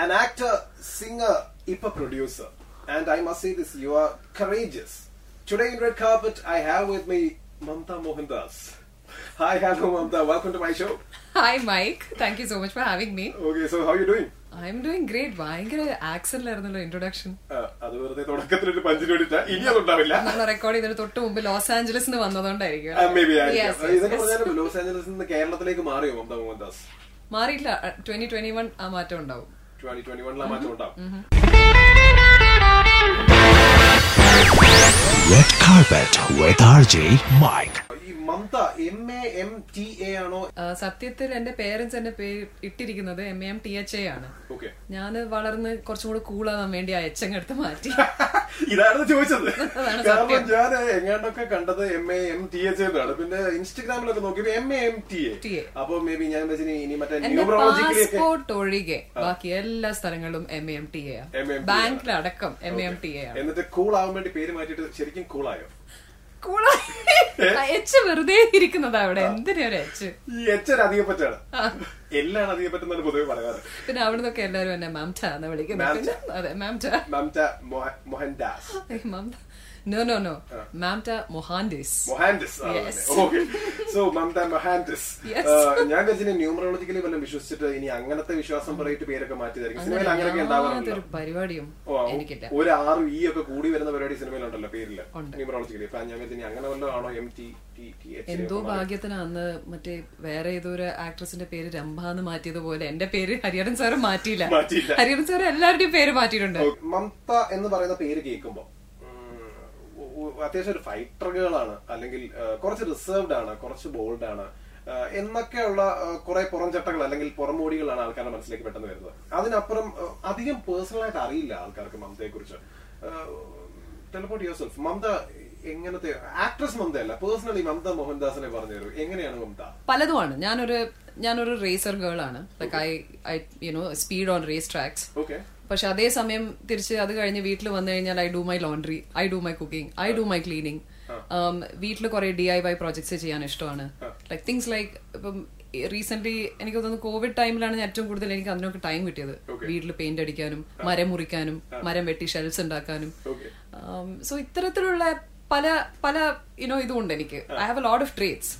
an actor, singer, IPA producer. And I must say this, you are courageous. Today in Red Carpet, I have with me Mamta Mohandas. Hi, hello Mamta, welcome to my show. Hi, Mike. Thank you so much for having me. Okay, so how are you doing? I'm doing great. ഭയങ്കര ആക്സന്റിലായിരുന്നല്ലോ introduction Uh, അത് വെറുതെ തുടക്കത്തിൽ ഒരു പഞ്ചിന് വേണ്ടിട്ടാ ഇനി അതുണ്ടാവില്ല നമ്മൾ record ചെയ്തിട്ട് തൊട്ട് മുമ്പ് ലോസ് ആഞ്ചലസിൽ നിന്ന് വന്നതുകൊണ്ടായിരിക്കും ലോസ് ആഞ്ചലസിൽ നിന്ന് കേരളത്തിലേക്ക് മാറിയോ മമത മോഹൻദാസ് മാറിയില്ല ട്വന്റി ട്വന്റി വൺ ആ മാറ്റം ഉണ്ടാവും ട്വന്റി ട്വന്റി വണ്ണിലാണ് മാറ്റം ഉണ്ടാവും. Red Carpet with RJ Mike. Mike M A M T A സത്യത്തിൽ എന്റെ പേരൻസ് എന്റെ പേര് ഇട്ടിരിക്കുന്നത് M M T H A ആണ്. ഞാൻ ഞാൻ വളർന്ന് കുറച്ചും കൂടെ കൂളാകാൻ വേണ്ടി ആ എച്ച് എടുത്ത് മാറ്റി. ഇതായിരുന്നു ചോദിച്ചത്. കാരണം. ഞാൻ എങ്ങാണ്ടൊക്കെ കണ്ടത് M A M T H എന്നാണ് പിന്നെ ഇൻസ്റ്റഗ്രാമിലൊക്കെ നോക്കിയപ്പോ M A M T A TA. അപ്പൊ മേ ബി ഞാൻ ഇനി മറ്റേ പാസ്പോർട്ട് ഒഴികെ ബാക്കി എല്ലാ സ്ഥലങ്ങളിലും എം എം ടി എ. ബാങ്കിലടക്കം എം എം ടി എ എന്നിട്ട് കൂൾ ആവാൻ വേണ്ടി പേര് മാറ്റിയിട്ട് ശരിക്കും കൂളായോ? എച്ച് വെറുതെ ഇരിക്കുന്നതാ അവിടെ. എന്തിനാ ഒരു എച്ച്? ഈ എച്ച് ഒരു അധികപ്പറ്റാണ് എല്ലാം അധികപ്പറ്റെന്നാണ് പൊതുവെ പറയാറ്. പിന്നെ അവിടുന്നൊക്കെ എല്ലാരും എന്നെ മാംറ്റ എന്ന് വിളിക്കുന്നത്. അതെ Mamta Moh- Mohandas. Mamta no no no. Mamta Mohandis. Mohandis. Okay. So Mamta Mohandis. ഞാൻ വിചാരിച്ചു ന്യൂമറോളജിക്കലി വല്ലതും വിശ്വസിച്ചിട്ട് ഇനി അങ്ങനത്തെ വിശ്വാസം പറയിട്ട് പേരൊക്കെ മാറ്റിയതായിരിക്കും. സിനിമയിൽ അങ്ങനെയൊക്കെ പരിപാടിയും ഒരു ആറും ഈ ഒക്കെ കൂടി വരുന്ന പരിപാടി സിനിമയിലുണ്ടല്ലോ പേരിൽ ന്യൂമറോളജിക്കലി അപ്പൊ ഞാൻ വിചാരിച്ചു അങ്ങനെ വല്ലതും ആണോ? എം ടി എന്തോ ഭാഗ്യത്തിന് അന്ന് മറ്റേ വേറെ ഏതോ ഒരു ആക്ട്രസിന്റെ പേര് രംഭ എന്ന് മാറ്റിയതുപോലെ എന്റെ പേര് ഹരിഹരൻ സാറ് മാറ്റിയില്ല. ഹരിഹരൻ സാർ എല്ലാവരുടെയും പേര് മാറ്റിയിട്ടുണ്ട്. മമത എന്ന് പറയുന്ന പേര് കേൾക്കുമ്പോ ഉം, ഉ- ഉ- അത്യാവശ്യം ഒരു ഫൈറ്റർ ഗേളാണ് അല്ലെങ്കിൽ കുറച്ച് റിസർവ്ഡ് ആണ് കുറച്ച് ബോൾഡ് ആണ് എന്നൊക്കെയുള്ള കുറെ പുറംചട്ടകൾ അല്ലെങ്കിൽ പുറമോടികളാണ് ആൾക്കാരുടെ മനസ്സിലേക്ക് പെട്ടെന്ന് വരുന്നത്. അതിനപ്പുറം അധികം പേഴ്സണൽ ആയിട്ട് അറിയില്ല ആൾക്കാർക്ക് മമതയെ കുറിച്ച് യുവർ സെൽഫ് മമത എങ്ങനത്തെ ആക്ട്രസ് മമതയല്ല. പേഴ്സണലി മമത മോഹൻദാസിനെ പറഞ്ഞു എങ്ങനെയാണ് മമത? പലതുമാണ്. ഞാനൊരു ഞാനൊരു റേസർ ഗേൾ ആണ്. Like I I you know speed on race tracks okay പക്ഷെ അതേസമയം തിരിച്ച് അത് കഴിഞ്ഞ് വീട്ടിൽ വന്നു കഴിഞ്ഞാൽ I do my laundry I do my cooking I do my cleaning വീട്ടിൽ കുറെ ഡി ഐ വൈ പ്രോജക്ട്സ് ചെയ്യാൻ ഇഷ്ടമാണ്. ലൈക് തിങ്സ് ലൈക്ക് ഇപ്പം റീസെന്റ് എനിക്ക് തോന്നുന്നു കോവിഡ് ടൈമിലാണ് ഞാൻ ഏറ്റവും കൂടുതൽ എനിക്ക് അതിനൊക്കെ ടൈം കിട്ടിയത്. വീട്ടിൽ പെയിന്റ് അടിക്കാനും മരം മുറിക്കാനും മരം വെട്ടി ഷെൽസ് ഉണ്ടാക്കാനും. സോ ഇത്തരത്തിലുള്ള പല പല യുനോ ഇതുണ്ട് എനിക്ക്. I have a lot of traits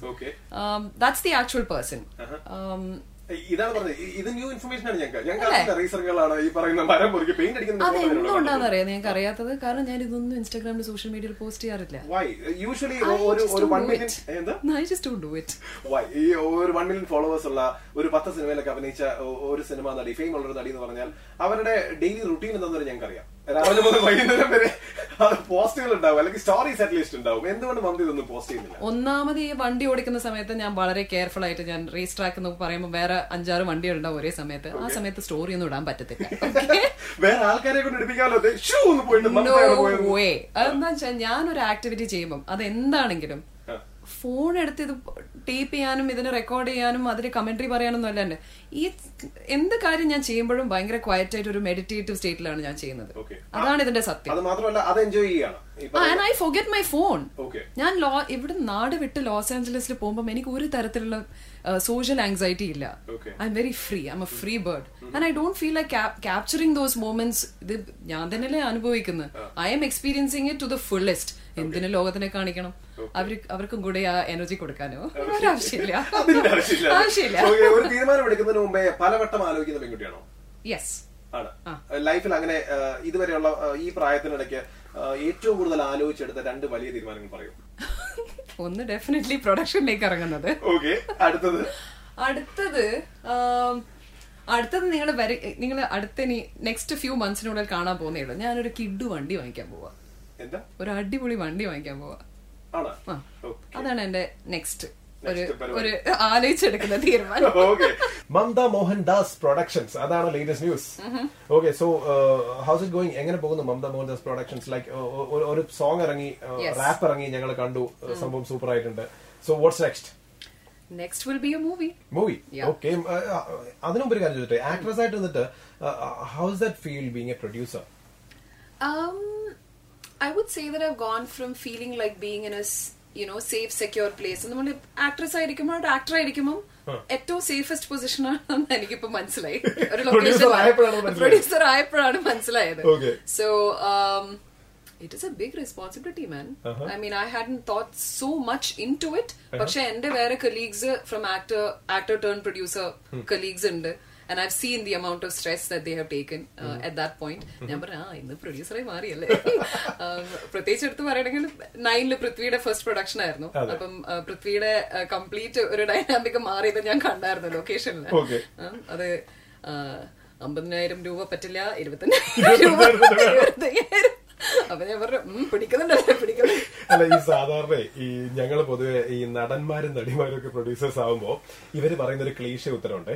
that's the actual person ഇതാണ് പറഞ്ഞത്. ഇ- ഇത് ന്യൂ ഇൻഫർമേഷൻ ആണ് ഞങ്ങൾക്ക്. ഞങ്ങൾക്ക് റീസറുകളാണ് ഈ പറയുന്ന മരം മുറിക്ക് പെയിന്റ് അത് അടിക്കുന്ന എന്തുകൊണ്ടാണെന്ന് അറിയാം? നിങ്ങൾക്ക് അറിയാത്തത് കാരണം ഞാൻ ഇതൊന്നും ഇൻസ്റ്റാഗ്രാമിൽ സോഷ്യൽ മീഡിയയിൽ പോസ്റ്റ് ചെയ്യാറില്ല. യൂഷ്വലി ഒരു വൺ മില്യൺ ഈ ഒരു വൺ മില്യൺ ഫോളോവേഴ്സ് ഉള്ള ഒരു പത്ത് സിനിമയിലൊക്കെ അഭിനയിച്ച ഒരു സിനിമ നടി ഫെയിം ഉള്ള ഒരു നടി എന്ന് പറഞ്ഞാൽ അവരുടെ ഡെയിലി റുട്ടീൻ എന്താണെന്ന് ഞങ്ങൾക്ക് അറിയാം രാവിലെ മുതൽ വൈകുന്നേരം വരെ പോസ്റ്റുകൾ ഉണ്ടാവും അല്ലെങ്കിൽ സ്റ്റോറീസ് അറ്റ്ലീസ്റ്റ് ഉണ്ടാവും. എന്തുകൊണ്ട് മന്തി ഇതൊന്നും പോസ്റ്റ് ചെയ്യുന്നില്ല? ഒന്നാമത് ഈ വണ്ടി ഓടിക്കുന്ന സമയത്ത് ഞാൻ വളരെ കെയർഫുൾ ആയിട്ട് ഞാൻ റേസ് ട്രാക്ക് എന്ന് പറയുമ്പോൾ വേറെ അഞ്ചാറ് വണ്ടികൾ ഉണ്ടാവും ഒരേ സമയത്ത്. ആ സമയത്ത് സ്റ്റോറി ഒന്നും ഇടാൻ പറ്റത്തില്ല. വേറെ ആൾക്കാരെ കൊണ്ട് അതെന്താ വെച്ചാൽ ഞാനൊരു ആക്ടിവിറ്റി ചെയ്യുമ്പോൾ അത് എന്താണെങ്കിലും. ഫോൺ എടുത്ത് ഇത് ടേപ്പ് ചെയ്യാനും ഇതിന് റെക്കോർഡ് ചെയ്യാനും അതിന് കമന്ററി പറയാനൊന്നും അല്ല എന്റെ ഈ എന്ത് കാര്യം ഞാൻ ചെയ്യുമ്പോഴും ഭയങ്കര ക്വയറ്റ് ആയിട്ട് ഒരു മെഡിറ്റേറ്റീവ് സ്റ്റേറ്റിലാണ് ഞാൻ ചെയ്യുന്നത്. അതാണ് ഇതിന്റെ സത്യം. അത് മാത്രമല്ല അത് എൻജോയ് ചെയ്യാണ് ഐ ഫോർഗെറ്റ് മൈ ഫോൺ. ഞാൻ ലോ ഇവിടെ നാട് വിട്ട് ലോസ് ആഞ്ചലസിൽ പോകുമ്പോൾ എനിക്ക് ഒരു തരത്തിലുള്ള സോഷ്യൽ ആങ്സൈറ്റി ഇല്ല. I am very free I am a free bird and I don't feel like capturing those moments ഇത് ഞാൻ തന്നെയല്ലേ അനുഭവിക്കുന്നത് I am experiencing it to the fullest എന്തിനു ലോകത്തിനെ കാണിക്കണം? അവർ അവർക്കും കൂടെ ആ എനർജി കൊടുക്കാനോ? ഒരാവശ്യമില്ല ആവശ്യമില്ല. ആവശ്യമില്ല. ഒരു തീരുമാനം എടുക്കുന്നതിന് മുമ്പേ പലവട്ടം ആലോചിക്കുന്ന പെൺകുട്ടിയാണോ? യെസ് ആണ്. ലൈഫിൽ അങ്ങനെ ഇതുവരെയുള്ള ഈ പ്രായത്തിനിടയ്ക്ക് ഏറ്റവും കൂടുതൽ ആലോചിച്ചെടുത്ത രണ്ട് വലിയ തീരുമാനങ്ങൾ പറയും. ഒന്ന് ഡെഫിനറ്റ്ലി പ്രൊഡക്ഷനിലേക്ക് ഇറങ്ങുന്നത്. അടുത്തത്? അടുത്തത് അടുത്തത് നിങ്ങൾ നിങ്ങൾ അടുത്ത നെക്സ്റ്റ് ഫ്യൂ മന്ത്സിനുള്ളിൽ കാണാൻ പോകുന്നേ ഉള്ളൂ. ഞാനൊരു കിഡ് വണ്ടി വാങ്ങിക്കാൻ പോവാ. ഒരു അടിപൊളി വണ്ടി വാങ്ങിക്കാൻ പോവാ. അതാണ് എന്റെ നെക്സ്റ്റ് ഒരു ഒരു ആലോചിച്ചെടുക്കുന്ന തീരുമാനം. ഓക്കെ മമത മോഹൻ ദാസ് പ്രൊഡക്ഷൻസ് അതാണ് latest news okay so how's it going എങ്ങനെ പോകുന്നു മമത മോഹൻ ദാസ് പ്രൊഡക്ഷൻസ് ലൈക്ക് ഒരു സോങ് ഇറങ്ങി റാപ്പ് ഇറങ്ങി ഞങ്ങൾ കണ്ടു. Uh, സംഭവം സൂപ്പർ ആയിട്ടുണ്ട് so what's next next will be a movie movie Yeah. Okay അതിനു മുമ്പ് ഒരു കാര്യം ചോദിച്ചോട്ടെ. ആക്ട്രസ് ആയിട്ട് വന്നിട്ട് how's that feel being a producer Um, I would say that I've gone from feeling like being in a you know safe secure place നമ്മൾ actress ആയിരിക്കുമ്പോൾ ഒരു ആക്ടർ ആയിരിക്കുമ്പോൾ ഏറ്റവും സേഫസ്റ്റ് പൊസിഷൻ ആണെന്ന് എനിക്കിപ്പോ മനസ്സിലായി. ഒരു ലൊക്കേഷൻ. പ്രൊഡ്യൂസർ ആയപ്പോഴാണ് മനസ്സിലായത്. So it is a big responsibility man I mean I had thought so much into it പക്ഷെ എന്റെ വേറെ colleagues from actor actor turn producer colleagues ഉണ്ട്. And I've seen the amount of stress that they have taken at that point ഞാൻ പറഞ്ഞു ആ ഇന്ന് പ്രൊഡ്യൂസറായി മാറിയല്ലേ? Um, പ്രത്യേകിച്ച് എടുത്ത് പറയണമെങ്കിൽ നൈനിൽ പൃഥ്വിയുടെ ഫസ്റ്റ് പ്രൊഡക്ഷൻ ആയിരുന്നു. അപ്പം പൃഥ്വിയുടെ കംപ്ലീറ്റ് ഒരു ഡൈനാമിക് മാറിയത് ഞാൻ കണ്ടായിരുന്നു ലൊക്കേഷനിൽ Okay. അത് അമ്പതിനായിരം രൂപ പറ്റില്ല ഇരുപത്തഞ്ചായിരം രൂപ ഇരുപത്തയ്യായിരം അപ്പൊ ഞാൻ പറഞ്ഞു "ഉം, പിടിക്കുന്നുണ്ടല്ലേ പിടിക്കുന്നുണ്ട്. അല്ല ഈ സാധാരണ ഈ ഞങ്ങൾ പൊതുവെ ഈ നടന്മാരും നടിമാരും ഒക്കെ പ്രൊഡ്യൂസേഴ്സ് ആവുമ്പോ ഇവർ പറയുന്ന ഒരു ക്ലീശ ഉത്തരവുണ്ട്.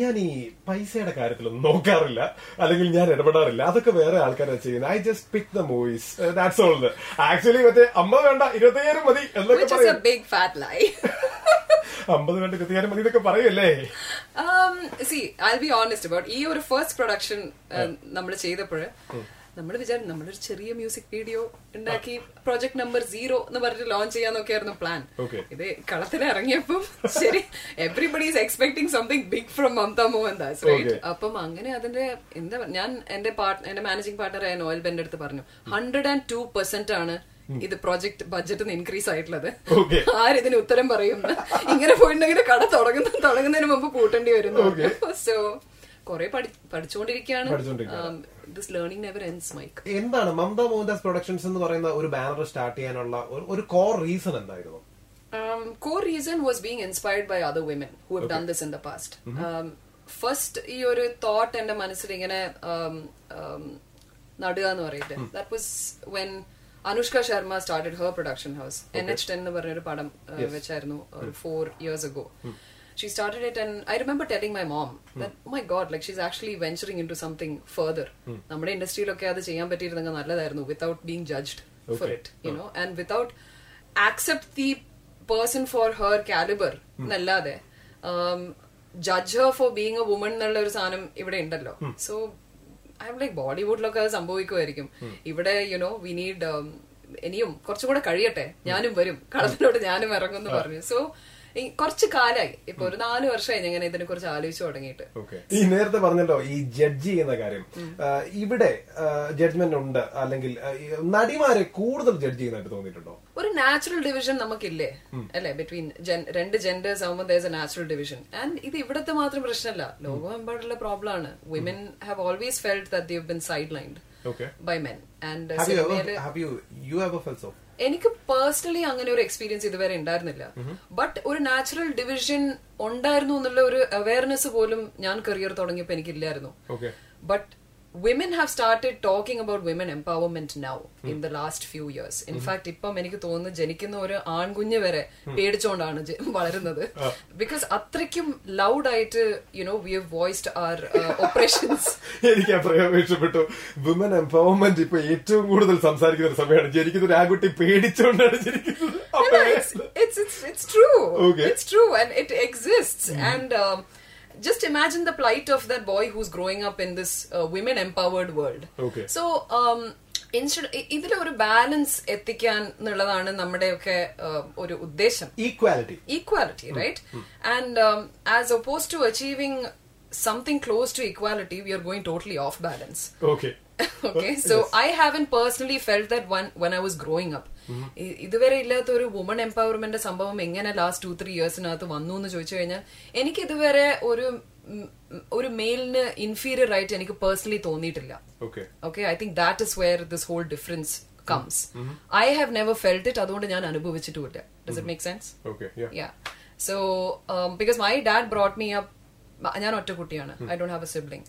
ഞാൻ ഈ പൈസയുടെ കാര്യത്തിലൊന്നും നോക്കാറില്ല. അല്ലെങ്കിൽ ഞാൻ ഇടപെടാറില്ല. അതൊക്കെ വേറെ ആൾക്കാരാണ് ചെയ്യുന്നത്. I just pick the movies that's all actually മറ്റേ അമ്പത് വേണ്ട ഇരുപത്തയ്യായിരം മതി എന്നൊക്കെ അമ്പത് വേണ്ട ഇരുപത്തയ്യായിരം മതി എന്നൊക്കെ പറയല്ലേ? See see be honest about ഈ ഒരു ഫസ്റ്റ് പ്രൊഡക്ഷൻ നമ്മൾ ചെയ്തപ്പോഴ് നമ്മൾ വിചാരിച്ചു നമ്മളൊരു ചെറിയ മ്യൂസിക് വീഡിയോ ഉണ്ടാക്കി പ്രോജക്ട് നമ്പർ സീറോ എന്ന് പറഞ്ഞിട്ട് ലോഞ്ച് ചെയ്യാന്നൊക്കെയായിരുന്നു പ്ലാൻ ഇത് കളത്തിൽ ഇറങ്ങിയപ്പം ശരി everybody is expecting something big from Mamta Mohandas right അപ്പം അങ്ങനെ അതിന്റെ എന്താ ഞാൻ എന്റെ പാർട്ട് എന്റെ മാനേജിംഗ് പാർട്ട്ണറായ നോയൽ ബെന്റെ അടുത്ത് പറഞ്ഞു ഹൺഡ്രഡ് ആൻഡ് ടു പെർസെന്റ് ആണ് ഇത് പ്രോജക്ട് ബഡ്ജറ്റ് ഇൻക്രീസ് ആയിട്ടുള്ളത്. ആരിതിന് ഉത്തരം പറയും? ഇങ്ങനെ പോയിട്ടുണ്ടെങ്കിൽ കട തുടങ്ങുന്ന തുടങ്ങുന്നതിന് മുമ്പ് കൂട്ടേണ്ടി വരുന്നു. സോ കുറെ പഠിച്ചുകൊണ്ടിരിക്കുകയാണ്. This learning never ends mic എന്താണ് മമത മോഹൻദാസ് പ്രൊഡക്ഷൻസ് എന്ന് പറയുന്ന ഒരു ബാനർ സ്റ്റാർട്ട് ചെയ്യാനുള്ള ഒരു- കോർ റീസൺ എന്തായിരുന്നു? Core reason was was being by by women women who have done this in the past. Um, first, ഈ ഒരു തോട്ട് എന്റെ മനസ്സിൽ ഇങ്ങനെ um, naduga നടുക എന്ന് പറയട്ടെ that was when Anushka Sharma started her production house N H ten എന്ന് പറഞ്ഞൊരു പടം uh, വെച്ചായിരുന്നു four years ago she started it and I remember telling my mom my god like she's actually venturing into something further നമ്മുടെ ഇൻഡസ്ട്രിയിലൊക്കെ അത് ചെയ്യാൻ പറ്റിയിരുന്നെങ്കിൽ നല്ലതായിരുന്നു without being judged for it you know and without accept the person for her calibre എന്നല്ലാതെ judge her for being a woman എന്നുള്ള ഒരു സാധനം ഇവിടെ ഉണ്ടല്ലോ. സോ ഐ എം ലൈക്ക് ബോളിവുഡിലൊക്കെ അത് സംഭവിക്കുമായിരിക്കും. ഇവിടെ യുനോ വി നീഡ് ഇനിയും കുറച്ചും കൂടെ കഴിയട്ടെ ഞാനും വരും. കളത്തിലോട്ട് ഞാനും ഇറങ്ങും എന്ന് പറഞ്ഞു. സോ കുറച്ച് കാലായി. ഇപ്പൊ ഒരു നാല് വർഷമായി ഞാൻ ഇതിനെ കുറിച്ച് ആലോചിച്ചു തുടങ്ങിയിട്ട്. ഈ നേരത്തെ പറഞ്ഞല്ലോ ഈ ജഡ്ജ് ചെയ്യുന്ന കാര്യം. ഇവിടെ ജഡ്ജ്മെന്റ് ഉണ്ട് അല്ലെങ്കിൽ നടിമാരെ കൂടുതൽ ജഡ്ജ് ചെയ്യുന്നതായിട്ട് തോന്നിയിട്ടുണ്ടോ? ഒരു നാച്ചുറൽ ഡിവിഷൻ നമുക്കില്ലേ? അല്ലെ? ബിറ്റ്വീൻ രണ്ട് ജെൻഡേഴ്സ് ആവുമ്പോൾ there's a natural division and ഇത് ഇവിടത്തെ മാത്രം പ്രശ്നമല്ല. ലോകമെമ്പാടുള്ള പ്രോബ്ലം ആണ്. Women have always felt that the been sidelined. By men and എനിക്ക് പേഴ്സണലി അങ്ങനെ ഒരു എക്സ്പീരിയൻസ് ഇതുവരെ ഉണ്ടായിരുന്നില്ല. ബട്ട് ഒരു നാച്ചുറൽ ഡിവിഷൻ ഉണ്ടായിരുന്നു എന്നുള്ള ഒരു അവയർനെസ് പോലും ഞാൻ കരിയർ തുടങ്ങിയപ്പോൾ എനിക്കില്ലായിരുന്നു. Okay. Women have started talking about women empowerment now in the last few years. In fact, ഇപ്പം എനിക്ക് തോന്നുന്നു ജനിക്കുന്ന ഒരു ആൺകുഞ്ഞ് വരെ പേടിച്ചോണ്ടാണ് വളരുന്നത്. ബിക്കോസ് അത്രയ്ക്കും ലൗഡ് ആയിട്ട് you know we have voiced our operations എനിക്ക് ആ പ്രയോഗം ഇഷ്ടപ്പെട്ടു. വിമൻ എംപവർമെന്റ് ഇപ്പൊ ഏറ്റവും കൂടുതൽ സംസാരിക്കുന്ന ഒരു സമയമാണ്. ജനിക്കുന്ന ഒരു ആൺകുട്ടി പേടിച്ചുകൊണ്ടാണ് ജനിക്കുന്നത്. It's it's, it's true it's true. Exist It's true, and it exists. And um, just imagine the plight of that boy who's growing up in this uh, women-empowered world. Okay. So um, instead, ഇതിൽ ഒരു balance എത്തിക്കാൻ എന്നുള്ളതാണ് നമ്മുടെയൊക്കെ uh, ഒരു ഉദ്ദേശം equality equality, right? And um, as opposed to achieving something close to equality, we are going totally off balance. Okay okay so i haven't personally felt that one when i was growing up ഇ- ഇതുവരെ ഇല്ലാത്ത ഒരു woman empowerment സംഭവം എങ്ങനെ last two three ഇയേഴ്സിനകത്ത് വന്നു എന്ന് ചോദിച്ചു കഴിഞ്ഞാൽ എനിക്ക് ഇതുവരെ ഒരു ഒരു മെയിലിന് ഇൻഫീരിയർ ആയിട്ട് എനിക്ക് പേഴ്സണലി തോന്നിയിട്ടില്ല. Okay okay I think that is where this whole difference comes I have never felt it അതുകൊണ്ട് ഞാൻ അനുഭവിച്ചിട്ടുമില്ല. Does it make sense okay so because my dad brought me up ഞാൻ ഒറ്റ കുട്ടിയാണ് I don't have a sibling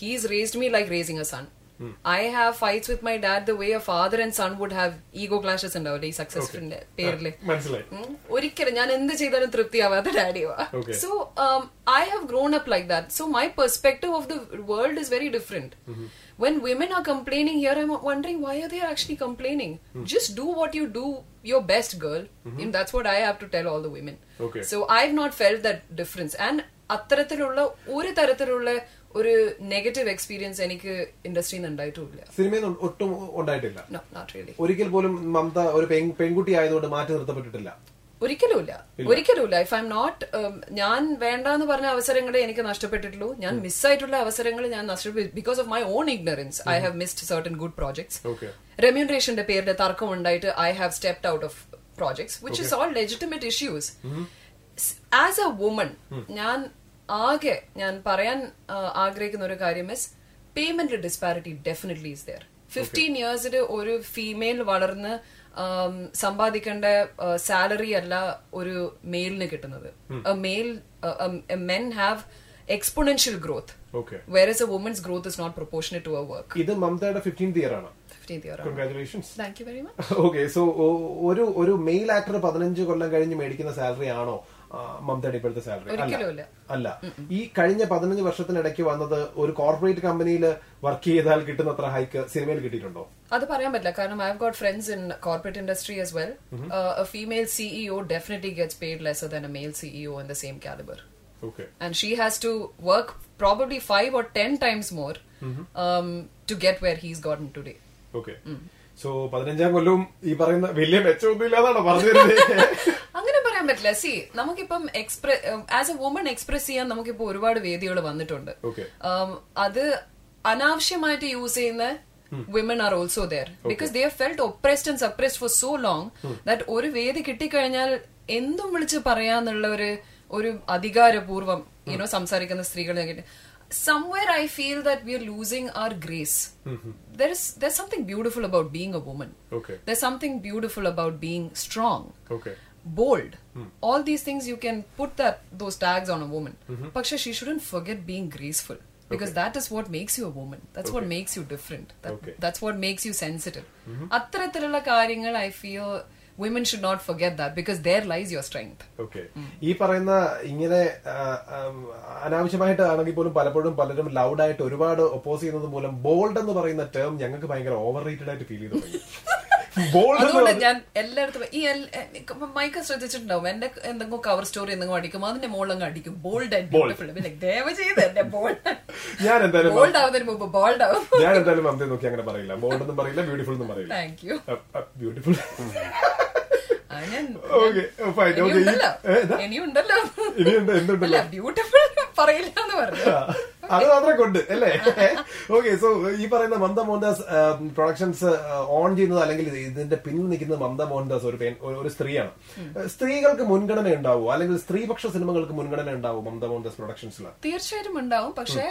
he's raised me like raising a son I have fights with my dad the way a father and son would have ego clashes ഉണ്ടാവില്ലേ ഈ സക്സസ്ഫുളിന്റെ പേരില് മനസ്സിലായി ഉം. ഒരിക്കലും ഞാൻ എന്ത് ചെയ്താലും തൃപ്തിയാവാത്ത ഡാഡിയോ Okay. So I have grown up like that so my perspective of the world is very different when women are complaining here i'm wondering why are they actually complaining just do what you do your best girl and that's what i have to tell all the women Okay. so i've not felt that difference and അത്തരത്തിലുള്ള ഒരു തരത്തിലുള്ള ഒരു negative experience എനിക്ക് ഇൻഡസ്ട്രിയിൽ നിന്ന് ഉണ്ടായിട്ടില്ല. സിനിമയിൽ നിന്ന് ഒട്ടും ഉണ്ടായിട്ടില്ല. ഒരിക്കൽ പോലും മമത ഒരു പെൺ- പെൺകുട്ടി ആയതുകൊണ്ട് മാറ്റി നിർത്തപ്പെട്ടിട്ടില്ല. ഒരിക്കലുമില്ല ഒരിക്കലുമില്ല ഇഫ് ഐ എം നോട്ട് ഞാൻ വേണ്ടെന്ന് പറഞ്ഞ അവസരങ്ങളെ എനിക്ക് നഷ്ടപ്പെട്ടിട്ടുള്ളൂ. ഞാൻ മിസ്സായിട്ടുള്ള അവസരങ്ങൾ ഞാൻ നഷ്ടപ്പെട്ടു because of my own ignorance I have missed certain good projects. റെമ്യൂണറേഷന്റെ പേരിൽ തർക്കം ഉണ്ടായിട്ട് I have stepped out of projects which is all legitimate issues as a woman ഞാൻ ആകെ ഞാൻ പറയാൻ ആഗ്രഹിക്കുന്ന ഒരു കാര്യം is payment disparity definitely is there fifteen ഇയേഴ്സിൽ ഒരു ഫീമെയിൽ വളർന്ന് സമ്പാദിക്കേണ്ട സാലറി അല്ല ഒരു മെയിലിന് കിട്ടുന്നത്. Male men have exponential growth okay where is a woman's growth is not proportionate to our work ഇത് മമതയുടെ ഫിഫ്റ്റീൻത് ഇയർ ആണ്. കൺഗ്രാറ്റുലേഷൻസ് ഓക്കെ സോ ഒരു ഒരു മെയിൽ ആക്ടർ പതിനഞ്ച് കൊല്ലം കഴിഞ്ഞ് മേടിക്കുന്ന സാലറി ആണോ? മമതയുടെ ഇപ്പോഴത്തെ സാലറി അല്ല അല്ല. ഈ കഴിഞ്ഞ പതിനഞ്ച് വർഷത്തിനിടയ്ക്ക് വന്നത് ഒരു കോർപ്പറേറ്റ് കമ്പനിയിൽ വർക്ക് ചെയ്താൽ കിട്ടുന്ന അത്ര ഹൈക്ക് സിനിമയിൽ കിട്ടിയിട്ടുണ്ടോ? അത് പറയാൻ പറ്റില്ല. കാരണം I have got friends in corporate industry as well female CEO definitely gets paid lesser than a male CEO in the same calibre okay she has to work probably five or ten times more to get where he's where today so പതിനഞ്ചാം കൊല്ലവും ഈ പറയുന്ന വലിയ മെച്ചമൊന്നും ഇല്ലാതാണോ പറഞ്ഞു അങ്ങനെ പറയാൻ പറ്റില്ല. See നമുക്കിപ്പം express as a woman express ചെയ്യാൻ നമുക്കിപ്പോ ഒരുപാട് വേദികൾ വന്നിട്ടുണ്ട്. അത് അനാവശ്യമായിട്ട് യൂസ് ചെയ്യുന്ന women are also there because they felt oppressed and suppressed for so long that ഒരു വേദി കിട്ടിക്കഴിഞ്ഞാൽ എന്തും വിളിച്ച് പറയാന്നുള്ള ഒരു ഒരു അധികാരപൂർവം യുനോ സംസാരിക്കുന്ന സ്ത്രീകൾ ഞാൻ കേട്ടി somewhere I feel that we are losing our grace there is there something beautiful about being a woman Okay. There something beautiful about being strong okay bold. All these things you can put that those tags on a woman. Mm-hmm. Paksha, she shouldn't forget being graceful. Because okay. that is what makes you a woman. That's okay. what makes you different. That, Okay. That's what makes you sensitive. അത്തരത്തിലുള്ള കാര്യങ്ങൾ I feel women should not forget that because there lies your strength. Okay ഈ പറയുന്ന ഇങ്ങനെ ആ, ആം, അനാവശ്യമായിട്ട് ആണെങ്കിൽ പോലും പലപ്പോഴും പലരും ലൗഡായിട്ട് ഒരുപാട് ഒപ്പോസ് ചെയ്യുന്നത് മൂലം ബോൾഡ് എന്ന് പറയുന്ന ടേം ഞങ്ങൾക്ക് ഭയങ്കര ഓവർ റേറ്റഡ് ആയിട്ട് ഫീൽ ചെയ്തു അതുകൊണ്ട് ഞാൻ എല്ലായിടത്തും ഈ മൈക്ക് ശ്രദ്ധിച്ചിട്ടുണ്ടാവും. എന്റെ എന്തെങ്കിലും കവർ സ്റ്റോറി എന്തെങ്കിലും അടിക്കും അതിന്റെ മുകളിലങ്ങ് അടിക്കും. ബോൾഡ് ആൻഡ് ബ്യൂട്ടിഫുൾ ദയവ് ചെയ്ത് എന്റെ ബോൾഡ് ഞാൻ എന്തായാലും ബോൾഡ് ആവുന്നതിന് മുമ്പ് ബോൾഡ് ആവും. ഞാൻ എന്തായാലും മമതയെ നോക്കി അങ്ങനെ പറയില്ല. ബോൾഡ് ഒന്നും പറയില്ല ബ്യൂട്ടിഫുൾ ഒന്നും പറയില്ല. താങ്ക് യു ബ്യൂട്ടിഫുൾ ഇനിയുണ്ടല്ലോ. ഇനിയുണ്ട് എന്തുണ്ടല്ലോ? ബ്യൂട്ടിഫുൾ പറയില്ല എന്ന് പറഞ്ഞു. അത് മാത്രമേ കൊണ്ട് അല്ലേ? ഓക്കെ സോ ഈ പറയുന്ന മന്ദ മോഹൻദാസ് പ്രൊഡക്ഷൻസ് ഓൺ ചെയ്യുന്നത് അല്ലെങ്കിൽ ഇതിന്റെ പിന്നിൽ നിൽക്കുന്നത് മന്ദ മോഹൻദാസ് ഒരു ഒരു- സ്ത്രീയാണ്. സ്ത്രീകൾക്ക് മുൻഗണന ഉണ്ടാവും അല്ലെങ്കിൽ സ്ത്രീപക്ഷ സിനിമകൾക്ക് മുൻഗണന ഉണ്ടാവും മന്ദ മോഹൻദാസ് പ്രൊഡക്ഷൻസിൽ തീർച്ചയായിട്ടും ഉണ്ടാവും. പക്ഷേ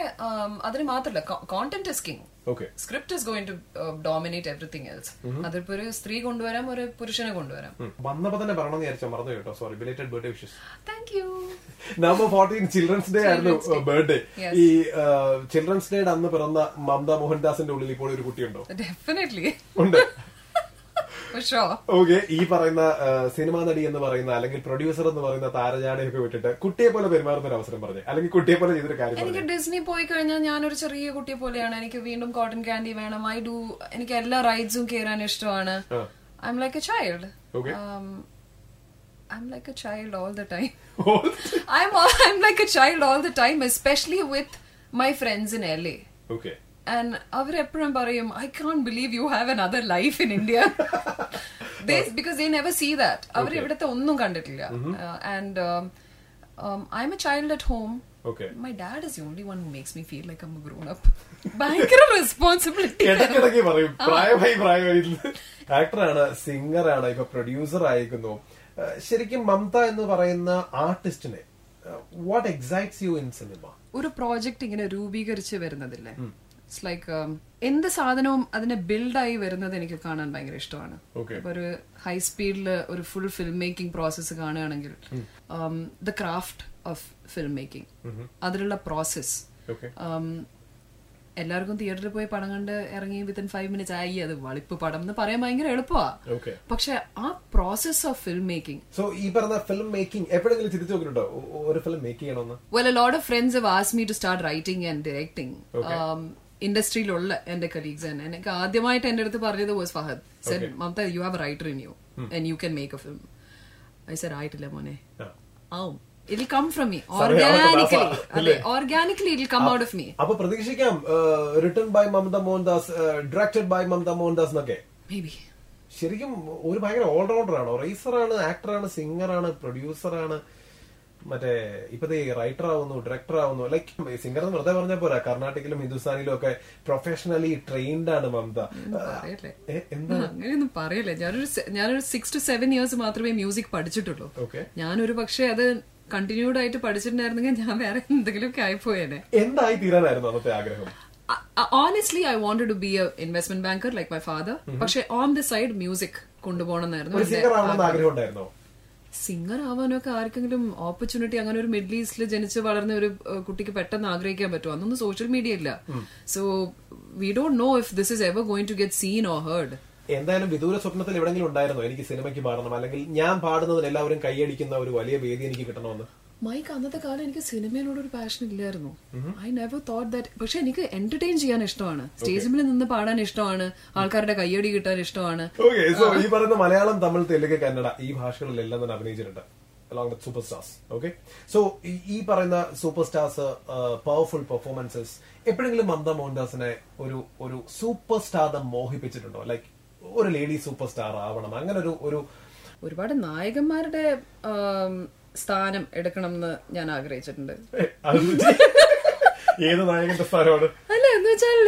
അതിന് മാത്രമല്ല content is king script is going to dominate everything else അതിപ്പോ ഒരു സ്ത്രീ കൊണ്ടുവരാം ഒരു പുരുഷനെ കൊണ്ടുവരാം. വന്നപ്പോ തന്നെ പറയണമെന്ന് വിചാരിച്ചാൽ മറന്നു കേട്ടോ. Sorry belated birthday wishes thank you November fourteen children's day ആയിരുന്നു ബർത്ത്ഡേ Yes. ഈ ചിൽഡ്രൻസ് ഡേയുടെ അന്ന് പിറന്ന മമത മോഹൻദാസിന്റെ ഉള്ളിൽ ഇപ്പോൾ ഒരു കുട്ടിയുണ്ടോ? ഡെഫിനറ്റ്ലി ഉണ്ട്. ഓക്കെ ഈ പറയുന്ന സിനിമാ നടി എന്ന് പറയുന്ന അല്ലെങ്കിൽ പ്രൊഡ്യൂസർ എന്ന് പറയുന്ന താരജാടയൊക്കെ വിട്ടിട്ട് കുട്ടിയെ പോലെ പെരുമാറുന്ന ഒരു അവസരം പറഞ്ഞു. അല്ലെങ്കിൽ കുട്ടിയെ പോലെ ചെയ്തൊരു കാര്യം എനിക്ക് ഡിസ്നി പോയി കഴിഞ്ഞാൽ ഞാനൊരു ചെറിയ കുട്ടിയെ പോലെയാണ്. എനിക്ക് വീണ്ടും കോട്ടൺ ക്യാൻഡി വേണം. ഐ ഡു എനിക്ക് എല്ലാ റൈഡ്സും കയറാൻ ഇഷ്ടമാണ്. I'm like a child I'm I'm like a child all the time I'm I'm like a child all the time, especially with my friends in LA. Okay And അവരെപ്പോഴും പറയും I can't believe you have an other life in India because they never see that അവർ ഇവിടുത്തെ ഒന്നും കണ്ടിട്ടില്ല. And I'm a child at home my dad is only one makes me feel like grown up ഭയങ്കര responsibility ഇടയ്ക്കിടയ്ക്ക് പറയും. പ്രായമായി പ്രായമായി. ആക്ടറാണ് സിംഗറാണ് ഇപ്പൊ പ്രൊഡ്യൂസർ ആയിരിക്കുന്നു ആ, ശരിക്കും മമത എന്ന് പറയുന്ന ആർട്ടിസ്റ്റിനെ what excites you in cinema ഒരു പ്രോജക്റ്റ് ഇങ്ങനെ രൂപീകരിച്ച് വരുന്നതില്ലേ? ഇറ്റ്സ് ലൈക്ക് എന്ത് സാധനവും അതിനെ ബിൽഡായി വരുന്നത് എനിക്ക് കാണാൻ ഭയങ്കര ഇഷ്ടമാണ്. അപ്പൊ ഒരു ഹൈ സ്പീഡിൽ ഒരു ഫുൾ ഫിലിം മേക്കിംഗ് പ്രോസസ്സ് കാണുകയാണെങ്കിൽ the craft of film making അതിലുള്ള പ്രോസസ് ഓക്കെ എല്ലാവർക്കും തിയേറ്ററിൽ പോയി പടം കണ്ട് ഇറങ്ങി വിത്തിൻ ഫൈവ് മിനിറ്റ്സ് ആയി. അത് വളിപ്പ് പടം എന്ന് പറയാൻ ഭയങ്കര എളുപ്പമാ പക്ഷെ ആ process of film making so ഈ പറഞ്ഞ ഫിലിം മേക്കിംഗ് എപ്പോഴെങ്കിലും തിരിച്ചു നോക്കിയിട്ടുണ്ടോ? ഒരു ഫിലിം മേക്ക് ചെയ്യണമെന്ന്? Well a lot of friends have me to start writing and directing. ഇൻഡസ്ട്രിയിലുള്ള എന്റെ കലീഗ്സ് തന്നെ. എനിക്ക് ആദ്യമായിട്ട് എന്റെ അടുത്ത് പറഞ്ഞത് was Fahadh said Mamta you have writer in you and you can make a film I said ആയിട്ടില്ല മോനെ. ആവും it come from me organically അതെ? Organically it come out of me അപ്പൊ പ്രതീക്ഷിക്കാം return by Mamta Mohandas directed by Mamta Mohandas എന്നൊക്കെ may be ശരിക്കും ഒരു ഭയങ്കര ഓൾറൗണ്ടർ ആണോ? റൈസറാണ് ആക്ടറാണ് സിംഗറാണ് പ്രൊഡ്യൂസറാണ് മറ്റേ ഇപ്പത്തെ റൈറ്റർ ആവുന്നു ഡയറക്ടർ ആവുന്നു ലൈക്ക് സിംഗർ എന്ന് വെറുതെ പറഞ്ഞാൽ പോരാ. കർണാടകയിലും ഹിന്ദുസ്ഥാനിലും ഒക്കെ പ്രൊഫഷണലി ട്രെയിൻഡ് ആണ് മമത. അങ്ങനെയൊന്നും പറയല്ലേ. ഞാനൊരു ഞാനൊരു സിക്സ് ടു സെവൻ ഇയേഴ്സ് മാത്രമേ മ്യൂസിക് പഠിച്ചിട്ടുള്ളൂ. ഞാനൊരു പക്ഷേ അത് കണ്ടിന്യൂഡ് ആയിട്ട് പഠിച്ചിട്ടുണ്ടായിരുന്നെങ്കിൽ ഞാൻ വേറെ എന്തെങ്കിലും എന്തെങ്കിലുമൊക്കെ ആയിപ്പോയേനെ. എന്തായി തീരാനായിരുന്നു അന്നത്തെ ആഗ്രഹം? Honestly I wanted to be a investment banker like my father പക്ഷെ ഓൺ ദ സൈഡ് മ്യൂസിക് കൊണ്ടുപോകണം ഒരു എന്നായിരുന്നു സിംഗർ ആവാനൊക്കെ ആർക്കെങ്കിലും ഓപ്പർച്യൂണിറ്റി അങ്ങനെ ഒരു മിഡിൽ ഈസ്റ്റിൽ ജനിച്ച് വളർന്ന ഒരു കുട്ടിക്ക് പെട്ടെന്ന് ആഗ്രഹിക്കാൻ പറ്റുമോ? അന്നൊന്നും സോഷ്യൽ മീഡിയ ഇല്ല. So we don't know if this is ever going to get seen or heard എന്തായാലും വിദൂര സ്വപ്നത്തിൽ എവിടെങ്കിലും ഉണ്ടായിരുന്നോ? എനിക്ക് സിനിമയ്ക്ക് പാടണം. അല്ലെങ്കിൽ ഞാൻ പാടുന്നതിന് എല്ലാവരും കൈയടിക്കുന്ന ഒരു വലിയ വേദി എനിക്ക് കിട്ടണമെന്ന്. മൈക്ക് അന്നത്തെ കാലം എനിക്ക് സിനിമയിലൂടെ ഒരു പാഷൻ ഇല്ലായിരുന്നു. ഐ നെവർ തോട്ട് ദാറ്റ് പക്ഷെ എനിക്ക് എന്റർടൈൻ ചെയ്യാൻ ഇഷ്ടമാണ്. സ്റ്റേജിൽ നിന്ന് പാടാൻ ഇഷ്ടമാണ്. ആൾക്കാരുടെ കയ്യടി കിട്ടാൻ ഇഷ്ടമാണ്. സോ ഈ പറയുന്ന മലയാളം തമിഴ് തെലുങ്ക് കന്നഡ ഈ ഭാഷകളിലെല്ലാം തന്നെ അഭിനയിച്ചിട്ടുണ്ട് along with super stars okay so ഈ പറയുന്ന സൂപ്പർ സ്റ്റാർസ് പവർഫുൾ പെർഫോമൻസസ് എപ്പോഴെങ്കിലും മമത മോഹൻദാസിനെ ഒരു ഒരു സൂപ്പർ സ്റ്റാർ മോഹിപ്പിച്ചിട്ടുണ്ടോ? ലൈക്ക് ഒരു ലേഡി സൂപ്പർ സ്റ്റാർ ആവണം. അങ്ങനെ ഒരു ഒരു ഒരുപാട് നായകന്മാരുടെ ആം, സ്ഥാനം എടുക്കണം എന്ന് ഞാൻ ആഗ്രഹിച്ചിട്ടുണ്ട്. ഏത് നായകന്റെ സ്ഥാനമാണ്? അല്ല എന്ന് വെച്ചാൽ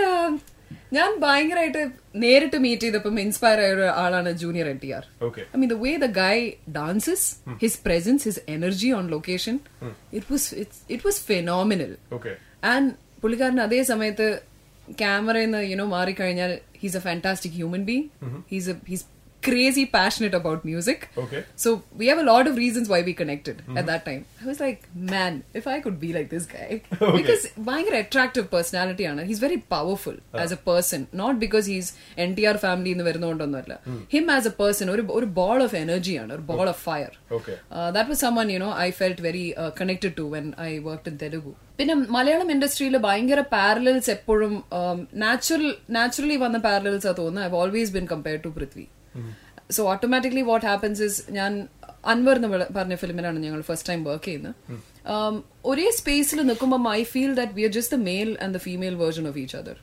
ഞാൻ ഭയങ്കരമായിട്ട് നേരിട്ട് മീറ്റ് ചെയ്തപ്പം ഇൻസ്പയർ ആയ ഒരു ആളാണ് junior N T R I mean the way the the dances his presence his energy on location it was was and it was phenomenal. Okay And പുള്ളിക്കാരൻ അതേ സമയത്ത് ക്യാമറയിൽ നിന്ന് യുനോ മാറിക്കഴിഞ്ഞാൽ he's a fantastic human being he's he's crazy passionate about music. Okay. So we have a lot of reasons why we connected mm-hmm. at that time. I was like, man, if I could be like this guy. Okay. Because buying an attractive personality ആണ് he's very powerful as a person not because he's NTR family എന്ന് വരുന്നോണ്ടൊന്നുമല്ല him as a person or a ball of energy ആണ് ഒരു ball of fire Okay. uh, that was someone you know I felt very uh, connected to when I worked in Telugu പിന്നെ മലയാളം ഇൻഡസ്ട്രിയിൽ ഭയങ്കര parallels എപ്പോഴും natural naturally വന്ന parallels ആ തോന്നുന്നത് I always been compare to Prithvi so automatically what happens is ഞാൻ അൻവർ എന്ന് പറഞ്ഞ ഫിലിമിലാണ് ഞങ്ങൾ ഫസ്റ്റ് ടൈം വർക്ക് ചെയ്യുന്നത്. Um, ഒരേ സ്പേസിൽ നിൽക്കുമ്പോൾ I feel that we are just the male and the female version of each other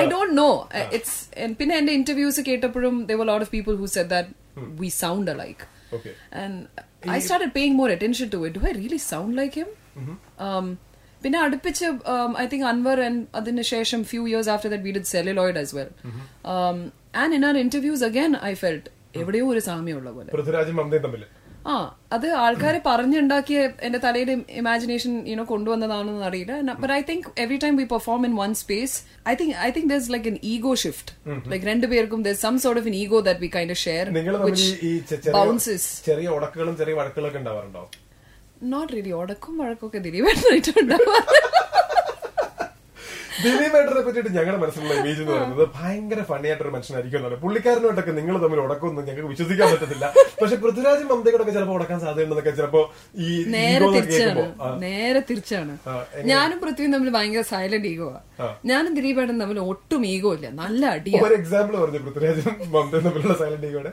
I don't know it's പിന്നെ എന്റെ interviews കേട്ടപ്പോഴും the were lot of people who said that we sound like Okay. and I started paying more attention to it. Do I really sound like him? Um, പിന്നെ അടുപ്പിച്ച് I think Anwar and അതിനുശേഷം few years after that we did Celluloid as well and in our interviews again I felt എവിടെയോ ഒരു സാമ്യമുള്ള പോലെ. പൃഥ്വിരാജും മമതയും തമ്മിൽ ആ അത് ആൾക്കാരെ പറഞ്ഞുണ്ടാക്കിയ എന്റെ തലയിൽ ഇമാജിനേഷൻ യുനോ കൊണ്ടുവന്നതാണെന്ന് അറിയില്ല. But I think every time we perform in one space I think I think there's like an ego shift like രണ്ടുപേർക്കും some sort of an ego that we kind share bounces ചെറിയ ഉടക്കുകളും ചെറിയ വഴക്കുകളൊക്കെ ഉണ്ടാവാറുണ്ടോ? Not really ഉടക്കും വഴക്കൊക്കെ ദിലീപേട്ടനായിട്ടുണ്ടാവും ദിലീപ് ഏട്ടനെ പറ്റിയിട്ട് ഞങ്ങളുടെ മനസ്സിലുള്ള image എന്ന് പറയുന്നത് ഭയങ്കര ഫണ്ണി ആയിട്ടൊരു മനുഷ്യനായിരിക്കും എന്നാണ് പുള്ളിക്കാരനുമായിട്ടൊക്കെ നിങ്ങൾ തമ്മിൽ ഉടക്കൊന്നും ഞങ്ങൾക്ക് വിശ്വസിക്കാൻ പറ്റത്തില്ല. പക്ഷെ പൃഥ്വിരാജും മമതയോടൊക്കെ ചിലപ്പോൾ ഉടക്കാൻ സാധ്യതയുണ്ടെന്നൊക്കെ ചിലപ്പോ ഈ നേരെ തിരിച്ചാണ്. നേരെ ഞാനും പൃഥ്വിയും തമ്മിൽ ഭയങ്കര സൈലന്റ് ഈഗോ. ഞാനും ദിലീപേട്ടൻ തമ്മിൽ ഒട്ടും ഈഗോ ഇല്ല. നല്ല അടി ഒരു എക്സാമ്പിൾ പറഞ്ഞു പൃഥ്വിരാജും മമതയും തമ്മിലുള്ള സൈലന്റ് ഈഗോടെ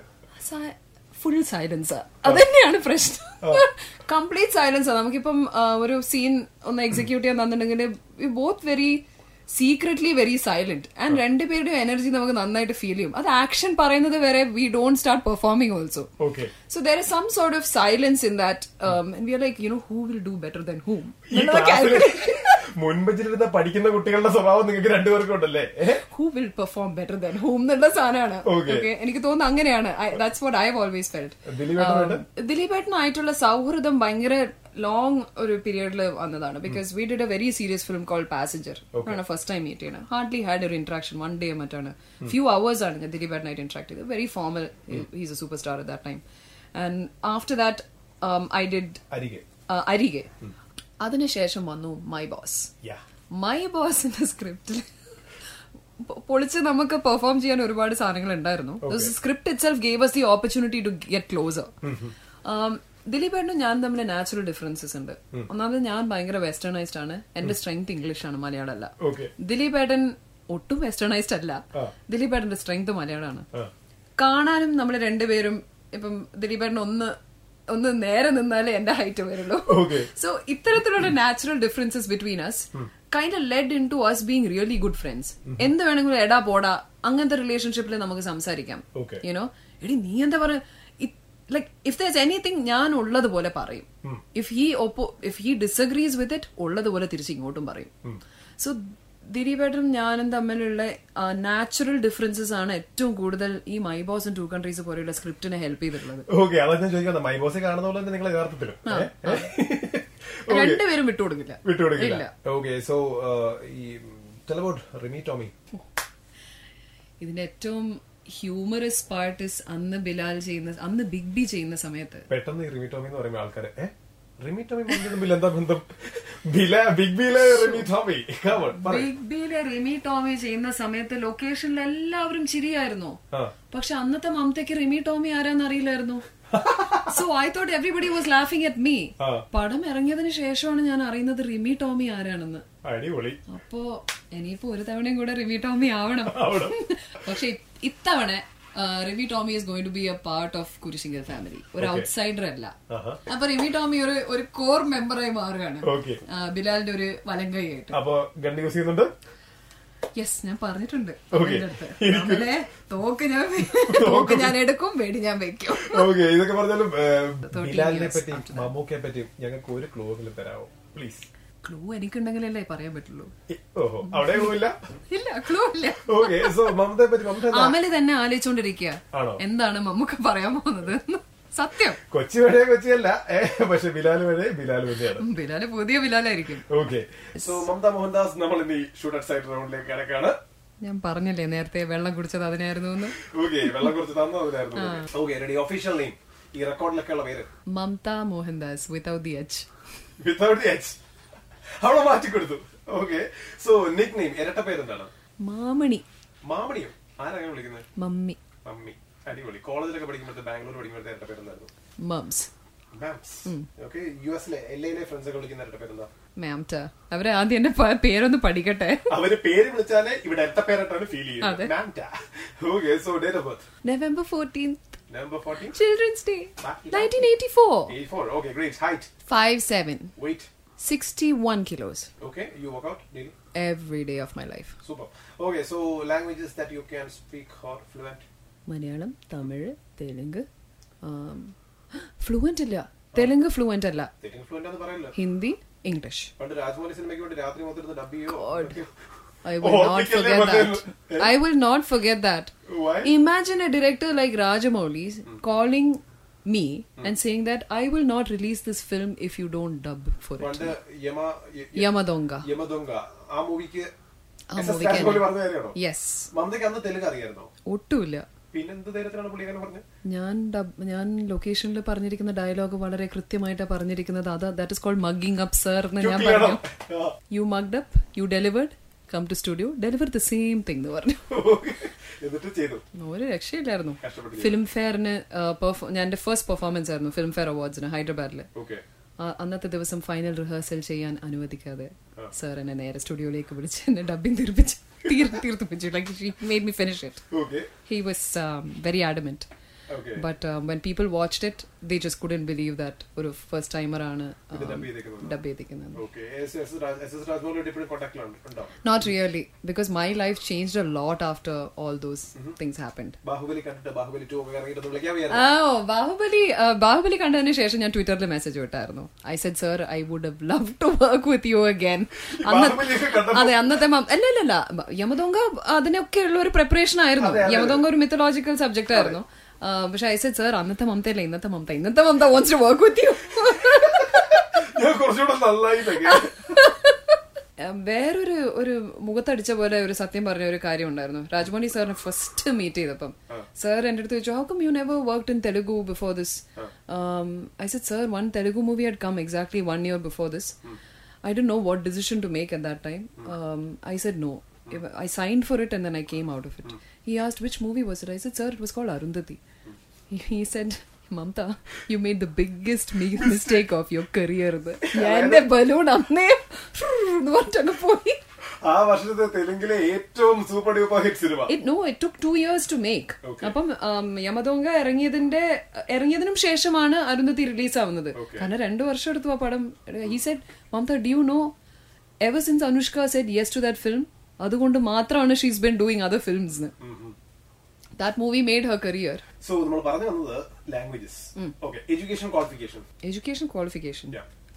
ഫുൾ സൈലൻസ് അതന്നെയാണ് പ്രശ്നം. കംപ്ലീറ്റ് സൈലൻസ് നമുക്കിപ്പം ഒരു സീൻ ഒന്ന് എക്സിക്യൂട്ട് ചെയ്യാൻ തന്നിട്ടുണ്ടെങ്കിൽ both very secretly very silent and രണ്ടുപേരുടെയും എനർജി നമുക്ക് നന്നായിട്ട് ഫീൽ ചെയ്യും. അത് ആക്ഷൻ പറയുന്നത് വരെ we don't start performing also so there there is some sort of silence in that, like and we are like, you know, who will do better than whom? ഈ ക്ലാസ്സിൽ മുൻപെച്ചിരുന്ന പഠിക്കുന്ന കുട്ടികളുടെ സ്വഭാവം നിങ്ങൾക്ക് രണ്ടുപേർക്കും ഉണ്ടല്ലേ? Who who will perform better than whom എന്നുള്ള സാധനമാണ്. എനിക്ക് തോന്നുന്നു അങ്ങനെയാണ്. That's what I always felt ദിലീപേട്ടനായിട്ട് ദിലീപേട്ടനായിട്ടുള്ള സൗഹൃദം ഭയങ്കര ലോങ് ഒരു പീരിയഡിൽ വന്നതാണ്. Because we did a very serious film call Passenger ആണ് ഫസ്റ്റ് ടൈം മീറ്റ് ചെയ്യണം. ഹാർഡ്ലി ഹാഡ് ഒരു ഇന്ററാക്ഷൻ വൺ ഡേ മറ്റാണ്. ഫ്യൂ അവേഴ്സ് ആണ് ഞാൻ ദിലീപ് ആയിട്ട് ഇന്ററാക്ട് ചെയ്തത്. Very formal he's a super star at that time and after that I did Arike. Arike. അതിനുശേഷം വന്നു മൈ ബോസ് മൈ ബോസിന്റെ സ്ക്രിപ്റ്റിൽ പൊളിച്ച് നമുക്ക് പെർഫോം ചെയ്യാൻ ഒരുപാട് സാധനങ്ങൾ ഉണ്ടായിരുന്നു. Script itself gave us the opportunity to get closer ദിലീപേട്ടനും ഞാൻ തമ്മിൽ നാച്ചുറൽ ഡിഫറൻസസ് ഉണ്ട്. ഒന്നാമത് ഞാൻ ഭയങ്കര വെസ്റ്റേണൈസ്ഡ് ആണ്. എന്റെ സ്ട്രെങ്ത് ഇംഗ്ലീഷ് ആണ് മലയാളം അല്ല ഓക്കെ ദിലീപേട്ടൻ ഒട്ടും വെസ്റ്റേണൈസ്ഡ് അല്ല. ദിലീപേട്ടന്റെ സ്ട്രെങ്ത് മലയാളമാണ്. കാണാനും നമ്മൾ രണ്ടുപേരും ഇപ്പം ദിലീപേട്ടൻ ഒന്ന് ഒന്ന് നേരെ നിന്നാലേ എന്റെ ഹൈറ്റ് വരുള്ളൂ. സോ ഇത്തരത്തിലുള്ള natural differences between us kind led into us being really good friends എന്ത് വേണമെങ്കിലും എടാ പോടാ അങ്ങനത്തെ റിലേഷൻഷിപ്പിൽ നമുക്ക് സംസാരിക്കാം. യുനോ എടി നീ എന്താ പറയാ ലൈക് ഇഫ് ദർ എനിത്തിങ് ഞാൻ ഉള്ളതുപോലെ പറയും if he oppose if he disagrees with it ഉള്ളതുപോലെ തിരിച്ച് ഇങ്ങോട്ടും പറയും. സോ ദിലീപേട്ടനും ഞാനും തമ്മിലുള്ള നാച്ചുറൽ ഡിഫറൻസസ് ആണ് ഏറ്റവും കൂടുതൽ ഈ മൈ ബോസ് ടു കൺട്രീസ് പോലെയുള്ള സ്ക്രിപ്റ്റിനെ ഹെൽപ്പ് ചെയ്തിട്ടുള്ളത്. ഓക്കെ അതാ ഞാൻ ചോദിക്കുന്നത് മൈ ബോസ് കാണുന്ന നിങ്ങൾ? Okay. രണ്ടുപേരും വിട്ടുകൊടുക്കില്ല. വിട്ടുകൊടുക്കില്ല ഓക്കെ സോ ഈ ടെലബോട്ട് റിമി ടോമി ഇതിന്റെ ഏറ്റവും ഹ്യൂമറസ് പാർട്ട് ഇസ് അന്ന് ബിലാൽ ചെയ്യുന്ന അന്ന് ബിഗ് ബി ചെയ്യുന്ന സമയത്ത്. പെട്ടെന്ന് റിമിറ്റോമി റിമി ടോമി എന്ന് പറയുമ്പോൾ ആൾക്കാർ റിമി ടോമി മമ്മിയും തമ്മിൽ എന്താ ബന്ധം? ബില ബിഗ് ബിയിലെ റിമി ടോമി. ബിഗ് ബിയിലെ റിമി ടോമി ചെയ്യുന്ന സമയത്ത് ലൊക്കേഷനിൽ എല്ലാവരും ചിരിയായിരുന്നു. പക്ഷെ അന്നത്തെ മമതയ്ക്ക് റിമി ടോമി ആരാന്ന് അറിയില്ലായിരുന്നു. So I thought everybody was laughing at me. പടം ഇറങ്ങിയതിനു ശേഷമാണ് ഞാൻ അറിയുന്നത് റിമി ടോമി ആരാണെന്ന്. അടിപൊളി. അപ്പോ ഇനിയിപ്പോ ഒരു തവണയും കൂടെ റിമി ടോമി ആവണം. പക്ഷെ ഇത്തവണ Rimi Tomy is going to be a part of Kurisingal family ഒരു ഔട്ട്സൈഡർ അല്ല. അപ്പൊ റിമി ടോമി ഒരു ഒരു കോർ മെമ്പറായി മാറുകയാണ്. ബിലാലിന്റെ ഒരു വലങ്കയായിട്ട്. അപ്പൊ ഗണ്ട് യൂസ് ചെയ്യുന്നുണ്ട്? യെസ് ഞാൻ പറഞ്ഞിട്ടുണ്ട്. അടുത്ത്. തോക്ക് ഞാൻ തോക്ക്. ഞാൻ എടുക്കും വെടി ഞാൻ വെക്കും. ഓക്കെ ഇതൊക്കെ പറഞ്ഞാലും ബിലാലിനെ that. മമ്മൂക്കയെ പറ്റി ഞങ്ങൾക്ക് ഒരു ക്ലൂ തരാമോ പ്ലീസ് ക്ലൂ എനിക്കുണ്ടെങ്കിലല്ലേ പറയാൻ പറ്റുള്ളൂ. ഓഹോ അവിടെ ഇല്ല? ഇല്ല ക്ലൂ ഇല്ല? അമൽ തന്നെ ആലോചിച്ചോണ്ടിരിക്കുക എന്താണ് മമ്മൂക്ക പറയാൻ പോകുന്നത്? സത്യം. കൊച്ചി വരെ കൊച്ചിയല്ല പക്ഷെ ബിലാൽ വരെ ബിലാൽ വഴിയാണ്. ബിലാൽ ബിലാൽ പുതിയ ബിലാലായിരിക്കും. ഓക്കെ സോ മമത മോഹൻദാസ് നമ്മൾ ഇനി ഷൂട്ട് സൈഡ് റൗണ്ടിലേക്ക് കിടക്കാണ്. ഞാൻ പറഞ്ഞല്ലേ നേരത്തെ വെള്ളം കുടിച്ചത് അതിനായിരുന്നു എന്ന്? ഓക്കെ വെള്ളം കുറച്ച് തന്നതിനായിരുന്നു ഓക്കെ റെഡി ഒഫീഷ്യൽ നെയിം ഈ റെക്കോർഡിലൊക്കെ ഉള്ള പേര്. Mamta Mohandas without the H without the H അവളെ മാറ്റി കൊടുത്തു. ഓക്കെ സോ നിക് നെയിം ഇരട്ട പേരെന്താണ് മാമണി. മാമണിയോ? ആരാണ് വിളിക്കുന്നത്? മമ്മി. മമ്മി. അടിപൊളി. കോളേജിലൊക്കെ പഠിക്കുമ്പോഴത്തെ ബാംഗ്ലൂർ പഠിക്കുമ്പോഴത്തെ ഇരട്ട പേരെന്തായിരുന്നു മംസ്. അവരെ ആദ്യം എന്റെ പേരൊന്ന് പഠിക്കട്ടെ. അവർ പേര് വിളിച്ചാലേ ഇവിടെ എട്ട പേരായിട്ടാണ് ഫീൽ ചെയ്യുന്നത് November fourteen Number 14? Children's Day. Ah, 1984. 84. Okay, great. 5'7. 61 kilos. Okay, you work out daily? Every day of my life. Super. Okay, so languages that you can speak or fluent? Malayalam, Tamil, Telugu. Um, fluent illa. Telugu fluent illa. Telugu fluent anna parayilla. Hindi, English. But Rajmohan cinema ki vandi raatri mothiru dubb God. I will oh, not forget that. I will not forget that. Why? Imagine a director like Rajamouli hmm. calling me and saying that I will not release this film if you don't dub for it. Yama, യ- യ- Yamadonga. യമദൊങ്ക ആ മൂവിക്ക് Yes. മമതയ്ക്ക് അന്ന് തെലുങ്ക് അറിയായിരുന്നോ? ഒട്ടുമില്ല. ഞാൻ ഞാൻ ലൊക്കേഷനിൽ പറഞ്ഞിരിക്കുന്ന dialogue വളരെ കൃത്യമായിട്ടാണ് പറഞ്ഞിരിക്കുന്നത്. അത് that is called mugging up sir എന്ന് ഞാൻ പറഞ്ഞു. You mugged up you delivered come to studio deliver the same thing എന്ന് പറഞ്ഞു. ഒരു രക്ഷയില്ലായിരുന്നു. ഫിലിം ഫെയറിന് ഞാൻ എന്റെ ഫസ്റ്റ് പെർഫോമൻസ് ആയിരുന്നു ഫിലിം ഫെയർ അവാർഡ്സിന് ഹൈദരാബാദിൽ. അന്നത്തെ ദിവസം ഫൈനൽ റിഹേഴ്സൽ ചെയ്യാൻ അനുവദിക്കാതെ സാർ എന്നെ നേരെ സ്റ്റുഡിയോയിലേക്ക് വിളിച്ച് എന്നെ ഡബിങ് തീർപ്പിച്ച് തീർ- തീർത്തിപ്പിച്ചു. Like she made me finish it he was very adamant but when people watch it the just couldn't believe that ഒരു ഫസ്റ്റ് ടൈമർ ആണ് ചെയ്തേക്കുന്നത്. ഡബ് ചെയ്തിരിക്കുന്നത് not really because my life changed a lot after all those things happened Baahubali വിളിക്കാൻ ഓ ബാഹുബലി കണ്ടതിന് ശേഷം ഞാൻ ട്വിറ്ററിൽ message വിട്ടായിരുന്നു. I said sir I would have love to work with you again അതെ അന്നത്തെ അല്ല അല്ല യമദോങ്ക അതിനൊക്കെ ഉള്ള ഒരു പ്രിപ്പറേഷൻ ആയിരുന്നു. യമദോങ്ക ഒരു മിത്തലോജിക്കൽ സബ്ജക്റ്റ് ആയിരുന്നു. പക്ഷെ ഐ സെഡ് സർ അന്നത്തെ മമതയല്ല ഇന്നത്തെ മമത. ഇന്നത്തെ Mamta wants to work with you ഞാൻ കുറച്ചുകൂടെ നന്നായി ഇതൊക്കെ. വേറൊരു ഒരു മുഖത്തടിച്ച പോലെ ഒരു സത്യം പറഞ്ഞ ഒരു കാര്യം ഉണ്ടായിരുന്നു. രാജ്മോണി സാറിനെ ഫസ്റ്റ് മീറ്റ് ചെയ്തപ്പം. സാർ എന്റെ അടുത്ത് ചോദിച്ചു how come you never worked in Telugu before this I said sir one Telugu movie had come exactly one year before this I Dr know what decision to make at that time I said no I sign for it and then I came out of it. He asked which movie was it. I said, sir, it was called Arundhati. He, said, Mamta, you made the biggest mi- mistake of your career. എന്റെ balloon അന്നേ പറഞ്ഞങ്ങ് പോയി. ആ വർഷത്തെ തെലുങ്കിലെ ഏറ്റവും super duper hit cinema it no it took two years to make അപ്പം ഉം, യമദോങ്ക ഇറങ്ങിയതിന്റെ ഇറങ്ങിയതിനും ശേഷമാണ് അരുന്ധതി റിലീസ് ആവുന്നത്. കാരണം രണ്ടു വർഷം എടുത്തു ആ പടം. He said Mamta do you know ever since Anushka said yes to that film അതുകൊണ്ട് മാത്രമാണ് she's been doing other films that movie made her career so നമ്മൾ പറഞ്ഞു വന്നത് languages okay education qualification education qualification.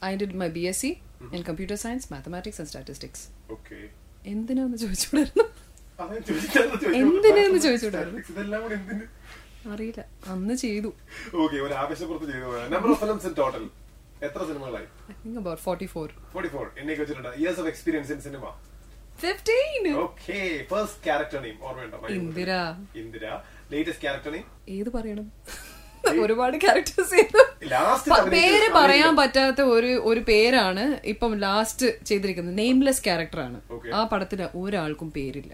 I did my B S C in computer science mathematics and statistics okay എന്തിനാന്ന് ചോദിച്ചുകൂടായിരുന്നു? എന്തിനാന്ന് ചോദിച്ചുകൂടായിരുന്നു? ഇതെല്ലാം കൂടി എന്തിന്? അറിയില്ല. അന്ന് ചെയ്തു. ഓക്കെ ഒരു ആവേശപ്പുറത്ത് ചെയ്തു number of films in total എത്ര സിനിമകളായി I think about forty four forty four എന്നേക്ക് വെച്ചിട്ടുണ്ട്. Years of experience in cinema first character name ഓർമ്മയുണ്ടോ? Indira. Indira. Latest character name ഏത് പറയണം? ഒരുപാട് ക്യാരക്ടേഴ്സ് പേര് പറയാൻ പറ്റാത്ത ഒരു ഒരു പേരാണ് ഇപ്പം ലാസ്റ്റ് ചെയ്തിരിക്കുന്നത്. നെയിംലെസ് ക്യാരക്ടർ ആണ്. ആ പടത്തിന് ഒരാൾക്കും പേരില്ല.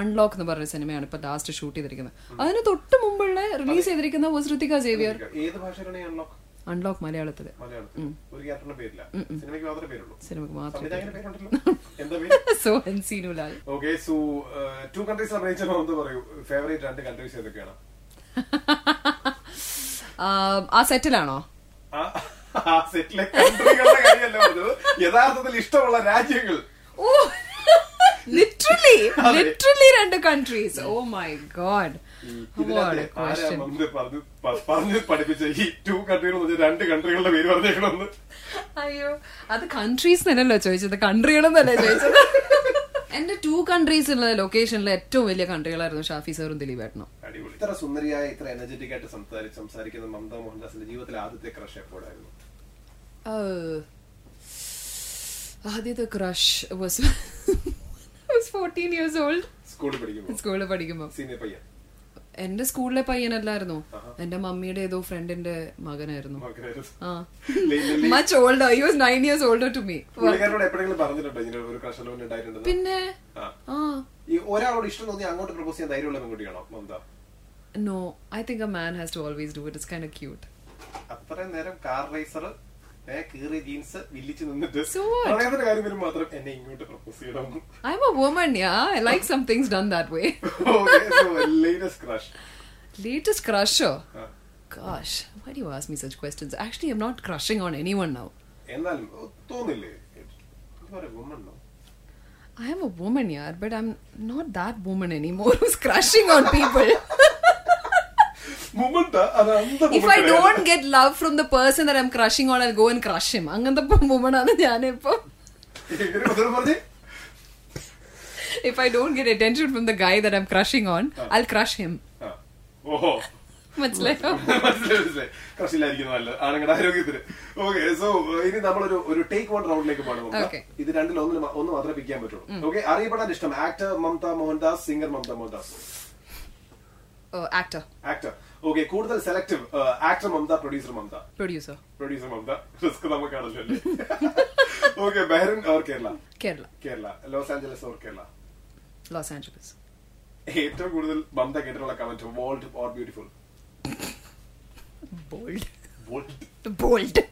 അൺലോക്ക് എന്ന് പറഞ്ഞ സിനിമയാണ് ഇപ്പൊ ലാസ്റ്റ് ഷൂട്ട് ചെയ്തിരിക്കുന്നത്. അതിന് തൊട്ട് മുമ്പുള്ള റിലീസ് ചെയ്തിരിക്കുന്ന ഋതിക സേവിയർ ഏത് ഭാഷയിലാണ് അൺലോക്ക് മലയാളത്തിൽ സിനിമയ്ക്ക് മാത്രമേ എന്താ പേര്? സോ ഹൻസീനുലാൽ ഓക്കെ സോ ടു കൺട്രീസ് പറയൂ? ഫേവറേറ്റ് രണ്ട് കൺട്രീസ് ഏതൊക്കെയാണ്? ആ സെറ്റിലാണോ? സെറ്റിലെ കൺട്രികളുടെ കാര്യമല്ല പറഞ്ഞത്? യഥാർത്ഥത്തിൽ ഇഷ്ടമുള്ള രാജ്യങ്ങൾ. ഓ ലിറ്ററലി ലിറ്ററലി രണ്ട് കൺട്രീസ് ഓ മൈ ഗോഡ് പറഞ്ഞ് പറഞ്ഞ് പഠിപ്പിച്ച ഈ ടു കൺട്രികൾ എന്ന് പറഞ്ഞ രണ്ട് കൺട്രികളുടെ പേര് പറഞ്ഞേക്കണമെന്ന് അയ്യോ അത് കൺട്രീസ് തന്നെയല്ലോ ചോദിച്ചത് കൺട്രികളെന്നല്ലേ ചോദിച്ചത്? എന്റെ ടു കൺട്രീസ് ഉള്ള ലൊക്കേഷനിലെ ഏറ്റവും വലിയ കൺട്രികളായിരുന്നു ഷാഫി സാറും ദിലീപ് ഏട്ടനും. അടിപൊളി. ഇത്ര സുന്ദരിയായ ഇത്ര എനർജറ്റിക് ആയിട്ട് സംസാരിച്ച് സംസാരിക്കുന്ന മമത മോഹൻദാസിന്റെ ജീവിതത്തിലെ ആദ്യത്തെ ക്രഷ് എപ്പോഴായിരുന്നു? ആദ്യത്തെ crush was fourteen years old സ്കൂളിൽ പഠിക്കുമ്പോൾ സ്കൂളിൽ പഠിക്കുമ്പോൾ സീനിയർ പയ്യൻ. എന്റെ സ്കൂളിലെ പയ്യനല്ലായിരുന്നു? എന്റെ മമ്മിയുടെ ഏതോ ഫ്രണ്ടിന്റെ മകനായിരുന്നു. Much older you was nine years older to me പിന്നെ ഒരാളോട് ഇഷ്ടം തോന്നി അങ്ങോട്ട് പ്രപ്പോസ് ചെയ്യാൻ ധൈര്യമുള്ള പെൺകുട്ടിയാണോ? Mamta no I think a man has to always do it it's kind cute അത്രയും നേരം car racer കീറിയ ജീൻസ് വില്ലിച്ച് നിന്നിട്ട് So what? പ്രണയത്തിന്റെ കാര്യം വരുമ്പോൾ മാത്രം എന്നെ ഇങ്ങോട്ട് പ്രപ്പോസ് ചെയ്യണം I'm a woman, yeah. I like some things done that way. Latest crush Latest crusher. Gosh, why do you ask me such questions? Actually, I'm not crushing on anyone now. എന്നാലും ഓ, തോന്നില്ലേ woman I am a woman, yeah, but I'm not that woman anymore who's crushing on people. അന്ത if I don't get love from the person that I'm crushing on, I'll go and crush him. അങ്ങനത്തെ woman ആണ് ഞാനിപ്പോ. If I don't get attention from the guy that I'm crushing on, I'll crush him. ഓഹോ. മനസ്സിലായോ? മനസ്സിലായി. ക്രഷില്ലായിരിക്കുന്നു നല്ലത്. ആണുങ്ങളുടെ ആരോഗ്യത്തിന്. Okay so ഇനി നമ്മളൊരു ഒരു ടേക്ക് വൺ റൗണ്ടിലേക്ക് പോകണം. ഇത് രണ്ടിൽ ഒന്ന് ഒന്ന് മാത്രമേ പിക്കാൻ പറ്റുള്ളൂ. ഓക്കെ അറിയപ്പെടാൻ ഇഷ്ടം. Actor Mamta Mohandas singer Mamta Mohandas. Actor actor okay കൂടുതൽ selective actor Mamta producer Mamta. Producer producer Mamta. Risk നമുക്കാണല്ലോ അല്ലേ? Okay Bahrain or Kerala Kerala Kerala Los Angeles or Kerala Los Angeles ഏറ്റവും കൂടുതൽ മമത കേട്ടിട്ടുള്ള comment bold or beautiful bold bold.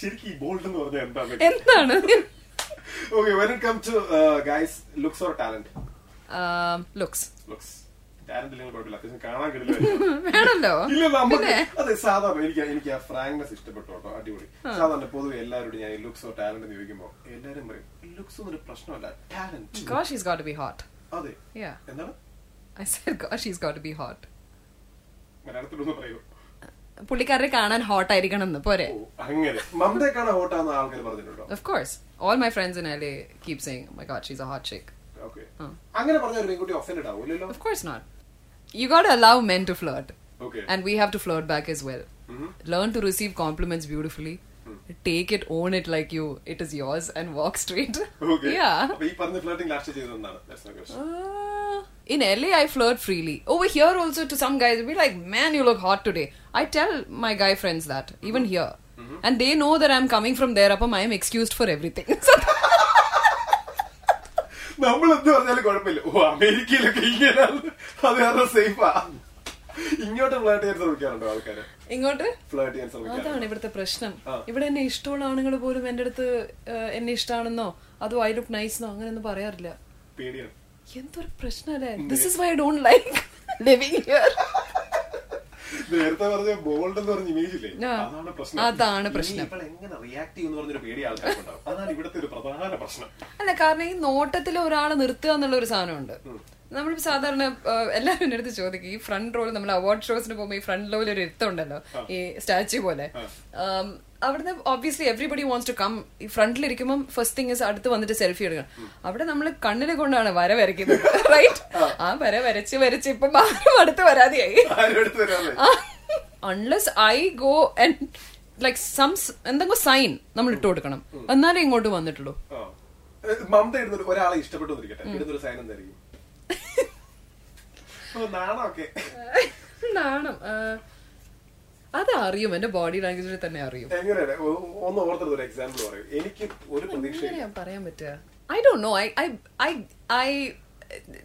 ശരിക്കും bold എന്ന് പറഞ്ഞാൽ എന്താണ്? എന്താണ് okay when it come to guys looks or talent looks looks talent ഇല്ലെങ്കിൽ കുഴപ്പമില്ല. അത്യാവശ്യം കാണാൻ കിട്ടില്ല വേണല്ലോ. ഇല്ല നമുക്ക് പിന്നെ? അതെ സാധാരണ എനിക്ക് എനിക്ക് ആ ഫ്രാങ്ക്നെസ് ഇഷ്ടപ്പെട്ടു കേട്ടോ അടിപൊളി. സാധാരണ പൊതുവെ എല്ലാവരോടും ഞാൻ ലുക്സോ ടാലന്റ് എന്ന് ചോദിക്കുമ്പോ എല്ലാരും പറയും ലുക്സ് ഒന്നും ഒരു പ്രശ്നമല്ല talent gosh he's got to be hot. അതെ. എന്താണ്? I said gosh he's got to be hot. മലയാളത്തിലൊന്ന് പറയൂ പുള്ളിക്കാരെ കാണാൻ ഹോട്ട് ആയിരിക്കണം എന്ന് പോരെ? അങ്ങനെ. മമതേക്കാണ് ഹോട്ടാന്ന് ആൾക്കാർ പറഞ്ഞിട്ടുണ്ടോ? Of course. All my friends in LA keep saying my god she's a hot chick. Okay ആ. അങ്ങനെ പറഞ്ഞ ഒരു പെൺകുട്ടി ഒഫൻഡ് ആവൂലല്ലോ? Of course not. You got to allow men to flirt okay and we have to flirt back as well learn to receive compliments beautifully take it own it like you it is yours and walk straight okay yeah അപ്പൊ ഈ പറഞ്ഞ flirting last ചെയ്തതെന്നാണ് That's my question. Uh, in LA, I flirt freely. Over here, also, to some guys, be like, "Man, you look hot today." I tell my guy friends that, even here, and they know that I'm coming from there. Up, I am excused for everything. So നമ്മൾ എന്ത് പറഞ്ഞാലും കുഴപ്പമില്ല ഓ അമേരിക്കയിലൊക്കെ ഇങ്ങനെയാണ് അത് കാരണം സേഫാ ഇങ്ങോട്ട് flirt ചെയ്യാൻ ശ്രമിക്കാറുണ്ടോ ആൾക്കാര്? ഇങ്ങോട്ട്? ഫ്ലേർട്ട് ചെയ്യാൻ അതാണ് ശ്രമിക്കാറുണ്ടോ ഇവിടുത്തെ പ്രശ്നം. ഇവിടെ എന്നെ ഇഷ്ടമുള്ള ആണുങ്ങൾ പോലും എന്റെ അടുത്ത് എന്നെ ഇഷ്ടമാണെന്നോ അതോ ഐ ലുക്ക് നൈസ് എന്നോ അങ്ങനെയൊന്നും പറയാറില്ല. പേടിയാണ്. എന്തൊരു പ്രശ്നല്ലേ this is why don't like living here നേരത്തെ പറഞ്ഞ ബോൾഡ് എന്ന് പറഞ്ഞ ഇമേജ് ഇല്ലേ? അതാണ് പ്രശ്നം. അതാണ് പ്രശ്നം. ഇപ്പോൾ എങ്ങനെ റിയാക്ട് ചെയ്യുന്ന പറഞ്ഞൊരു പേടി ആൾക്കാർക്കുണ്ടാവും അതാണ് ഇവിടുത്തെ ഒരു പ്രധാന പ്രശ്നം. അല്ല കാരണം ഈ നോട്ടത്തിൽ ഒരാളെ നിർത്തുക എന്നുള്ള ഒരു സാധനമുണ്ട്. നമ്മളിപ്പോ സാധാരണ എല്ലാവരും എന്റെ അടുത്ത് ചോദിക്കും ഈ ഫ്രണ്ട് റോൾ നമ്മൾ അവാർഡ് ഷോസിന് പോകുമ്പോൾ ഈ ഫ്രണ്ട് റോയിൽ ഒരു ഇരുത്തം ഉണ്ടല്ലോ ഈ സ്റ്റാച്യു പോലെ. അവിടുന്ന് obviously everybody wants to come ഈ ഫ്രണ്ടിൽ ഇരിക്കുമ്പോൾ ഫസ്റ്റ് തിങ് ഇസ് അടുത്ത് വന്നിട്ട് സെൽഫി എടുക്കണം. അവിടെ നമ്മൾ കണ്ണിനെ കൊണ്ടാണ് വര വരയ്ക്കുന്നത് റൈറ്റ് ആ. വര വരച്ച് വരച്ച് ഇപ്പൊ ആരും അടുത്ത് വരാതെയായി. Unless I go and like some എന്തെങ്കിലും സൈൻ നമ്മൾ ഇട്ട് കൊടുക്കണം. എന്നാലേ ഇങ്ങോട്ട് വന്നിട്ടുള്ളൂ. മമത ഒരാളെ ഇഷ്ടപ്പെട്ടു ഇടുന്നൊരു സൈൻ എന്തായിരിക്കും? നാണം. അത് അറിയും എന്റെ ബോഡി ലാംഗ്വേജിൽ തന്നെ അറിയും. ഒന്ന് ഓർത്തെടുത്ത ഒരു എക്സാമ്പിൾ പറയും. എനിക്ക് ഒരു പ്രതീക്ഷ പറയാൻ പറ്റുക? I Dr know I I I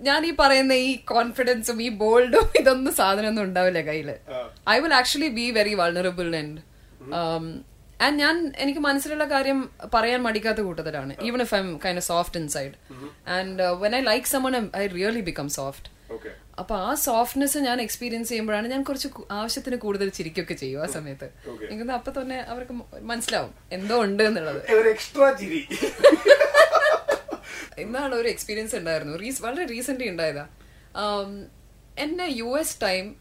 ഞാൻ ഈ പറയുന്ന ഈ കോൺഫിഡൻസും ഈ ബോൾഡും ഇതൊന്നും സാധനമൊന്നും ഉണ്ടാവില്ല കയ്യിൽ. I will actually be very vulnerable and and ഞാൻ എനിക്ക് മനസ്സിലുള്ള കാര്യം പറയാൻ മടിക്കാത്ത കൂട്ടത്തിലാണ്. Even if I'm kind soft inside and when I like someone I really become soft അപ്പൊ ആ സോഫ്റ്റ്നെസ് ഞാൻ എക്സ്പീരിയൻസ് ചെയ്യുമ്പോഴാണ് ഞാൻ കുറച്ച് ആവശ്യത്തിന് കൂടുതൽ ചിരിക്കൊക്കെ ചെയ്യും ആ സമയത്ത്. എനിക്ക് അപ്പൊ തന്നെ അവർക്ക് മനസ്സിലാവും എന്തോ ഉണ്ട് എന്നുള്ളത്. എക്സ്ട്രാ ചിരി. ഇന്നാണ് ഒരു എക്സ്പീരിയൻസ് ഉണ്ടായിരുന്നു. വളരെ റീസെന്റ് ഉണ്ടായതാ. ആം, എന്നെ യു എസ് ടൈം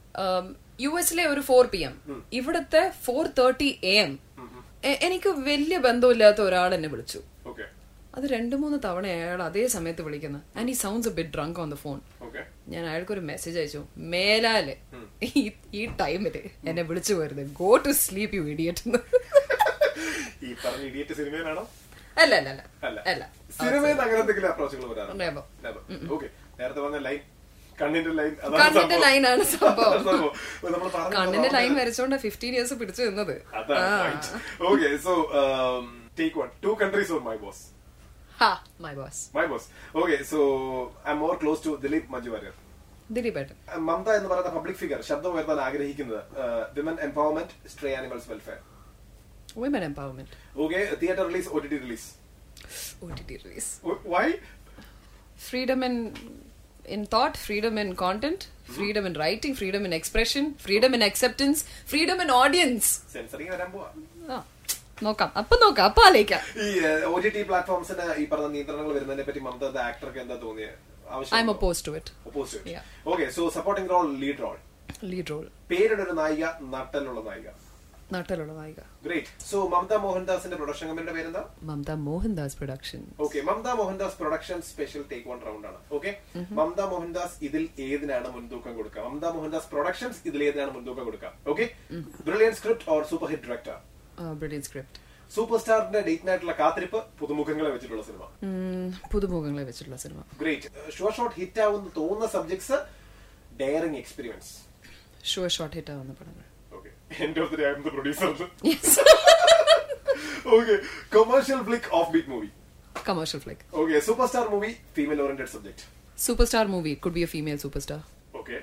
യു എസിലെ ഒരു ഫോർ പി എം ഇവിടുത്തെ ഫോർ തേർട്ടി എ എം എനിക്ക് വലിയ ബന്ധമില്ലാത്ത ഒരാൾ എന്നെ വിളിച്ചു. അത് രണ്ടു മൂന്ന് തവണ അയാൾ അതേ സമയത്ത് വിളിക്കുന്നത് ആൻഡ് ഈ sounds a bit drunk on the phone ഞാൻ അയാൾക്ക് ഒരു മെസ്സേജ് അയച്ചു. മേലാൽ. ഈ ടൈമിൽ ടൈമിൽ എന്നെ വിളിച്ചു പോരുത്. Go to sleep you idiot അല്ല അല്ല അല്ല. അല്ല. നേരത്തെ പറഞ്ഞ ലൈൻ കണ്ണിന്റെ ലൈൻ കണ്ണിന്റെ ലൈനാണ് സംഭവം. നമ്മൾ കണ്ണിന്റെ ലൈൻ വരച്ചോണ്ട് ഫിഫ്റ്റീൻ ഇയേഴ്സ് പിടിച്ചു നിന്നത്. Okay so take one two countries or my boss my boss my boss okay so I more close to Dileep Manju Warrier Dileep ഏട്ടൻ മമത എന്ന് പറയുന്ന പബ്ലിക് ഫിഗർ ശബ്ദം ഉയർത്താൻ ആഗ്രഹിക്കുന്നത് women empowerment stray animals welfare women empowerment okay theatre release O T T release O T T release why freedom in in thought, freedom in content, freedom in writing, freedom in expression, freedom in acceptance, freedom in audience. Censoring വരാൻ പോവാ. നോക്കാം. അപ്പൊ നോക്കാം. അപ്പൊ ആലോചിക്കാം. ഈ O T T പ്ലാറ്റ്ഫോംസിന് ഈ പറഞ്ഞ നിയന്ത്രണങ്ങൾ വരുന്നതിനെ പറ്റി മമത ആക്ടർക്ക് എന്താ തോന്നിയത് I'm oppose to it oppose to it okay so supporting role lead role lead role പേരുടെ ഒരു നായിക നട്ടലുള്ള നായിക. നാട്ടിലുള്ള നായിക. ഗ്രേറ്റ് സോ മമത മോഹൻദാസിന്റെ പ്രൊഡക്ഷൻ കമ്പനിയുടെ പേരെന്താ? Mamta Mohandas production okay Mamta Mohandas production special take one round ആണ് ഓക്കെ മമത മോഹൻദാസ് ഇതിൽ ഏതിനാണ് മുൻതൂക്കം കൊടുക്കുക? മമത മോഹൻദാസ് പ്രൊഡക്ഷൻസ് ഇതിൽ ഏതിനാണ് മുൻതൂക്കം കൊടുക്കുക? Okay brilliant script or super hit director brilliant script super സ്റ്റാറിന്റെ ഡേറ്റിനായിട്ടുള്ള കാത്തിരിപ്പ് പുതുമുഖങ്ങളെ വെച്ചിട്ടുള്ള സിനിമ പുതുമുഖങ്ങളെ വെച്ചിട്ടുള്ള cinema great sure shot hit ആവുന്ന തോന്നുന്ന subjects daring experience sure shot hit ആവുന്ന പടങ്ങൾ. End of the day I the producer okay commercial flick offbeat movie super star movie female oriented subject super star movie could be a female super star okay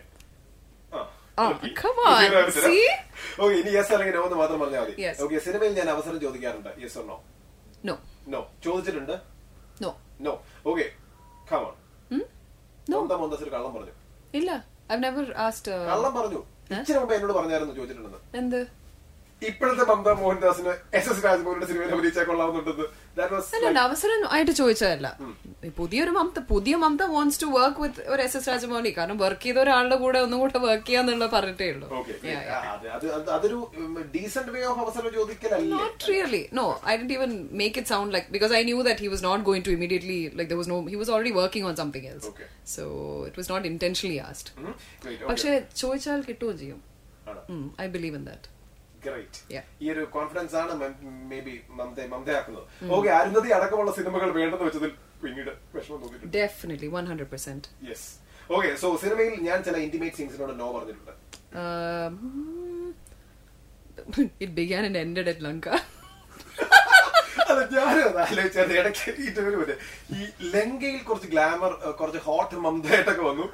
Ah, come on, see? Okay, ഇനി yes അല്ലെങ്കിൽ no എന്ന് മാത്രം പറഞ്ഞാൽ മതി. Okay സിനിമയിൽ ഞാൻ അവസരം ചോദിക്കാറുണ്ട്. Yes or no no no ചോദിച്ചിട്ടുണ്ട്? No no okay come on No. Mamta Mohandas ഒരു കള്ളം പറഞ്ഞു. ഇല്ല. ഐ നെവർ ആസ്റ്റ് കള്ളം പറഞ്ഞു. ഇച്ചിരി മുമ്പ് എന്നോട് പറഞ്ഞായിരുന്നു ചോദിച്ചിട്ടുണ്ടെന്ന്. എന്ത്? ഇപ്പോഴത്തെ മമത മോഹൻദാസിന് എസ് എസ് രാജമോഹന്റെ സിനിമയിൽ അഭിനയിച്ചാൽ കൊള്ളാവുന്നുണ്ടെന്ന്. ദാറ്റ് വാസ് അല്ല അവസരം ആയിട്ട് ചോദിച്ചതല്ല. പുതിയൊരു മമത പുതിയ Mamta wants to work with ഒരു എസ് എസ് രാജമൗലി കാരണം വർക്ക് ചെയ്ത ഒരാളുടെ കൂടെ ഒന്നും കൂടെ വർക്ക് ചെയ്യാന്നുള്ള പറഞ്ഞിട്ടേ ഉള്ളൂ. അതൊരു ഡീസന്റ് വേ ഓഫ് അവസരം ചോദിക്കലല്ലേ? Not really. No, I didn't even make it sound like because I knew that was was not going to immediately like there was no he was already working on something else. So it was not. Great, okay. പക്ഷെ ചോദിച്ചാൽ കിട്ടുകയും ചെയ്യും. I believe in that Great. Yeah. ഈ ഒരു confidence ആണ് may be Mamta മമതയാക്കുന്നത് okay Arundhati അടക്കമുള്ള സിനിമകൾ വേണ്ടെന്ന് വെച്ചതിൽ പിന്നീട് വിഷമം തോന്നിയിട്ടുണ്ട്. Definitely one hundred percent yes okay so സിനിമയിൽ ഞാൻ ചില ഇന്റിമേറ്റ് സീൻസിനോട് നോ പറഞ്ഞിട്ടുണ്ട്. It began and ended at Lanka അത് ഞാനും അത് ആലോചിച്ചായിരുന്നു. ഇടയ്ക്ക് ഇന്റർവ്യൂ മറ്റേ ഈ ലങ്കയിൽ കുറച്ച് ഗ്ലാമർ കുറച്ച് ഹോട്ട് മമതയായിട്ടൊക്കെ വന്നു.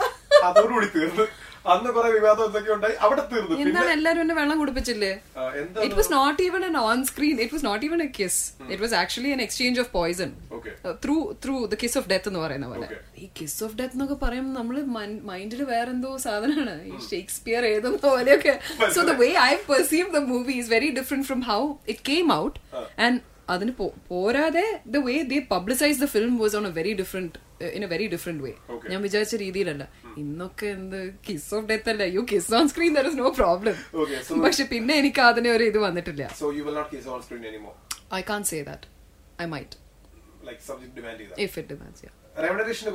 അതോടുകൂടി തീർന്നു. അന്ന് കുറെ വിവാദം എന്തൊക്കെ ഉണ്ടായി. അവിടെ തീർന്നു. എന്താണ് എല്ലാരും എന്നെ വെള്ളം കുടിപ്പിച്ചില്ലേ? It was not even an on screen it was not even a kiss it was actually an exchange of poison. Through through the kiss of death എന്ന് പറയുന്ന പോലെ. ഈ കിസ് ഓഫ് ഡെത്ത് എന്നൊക്കെ പറയുമ്പോൾ നമ്മൾ മൈൻഡിൽ വേറെന്തോ സാധനമാണ്. ഈ ഷേക്സ്പിയർ എഴുതുന്ന പോലെയൊക്കെ. So the way I perceive the movie is very different from how it came out and അതിന് പോരാതെ the way they publicize the film was on a very different in a very different way. ഞാൻ വിചാരിച്ച രീതിയിലല്ല. ഇന്നൊക്കെ എന്ത് kiss of death അല്ല? You kiss on screen there is no problem പക്ഷെ പിന്നെ എനിക്ക് അതിനെ ഒരു ഇത് വന്നിട്ടില്ല. I can't say that I might if it demands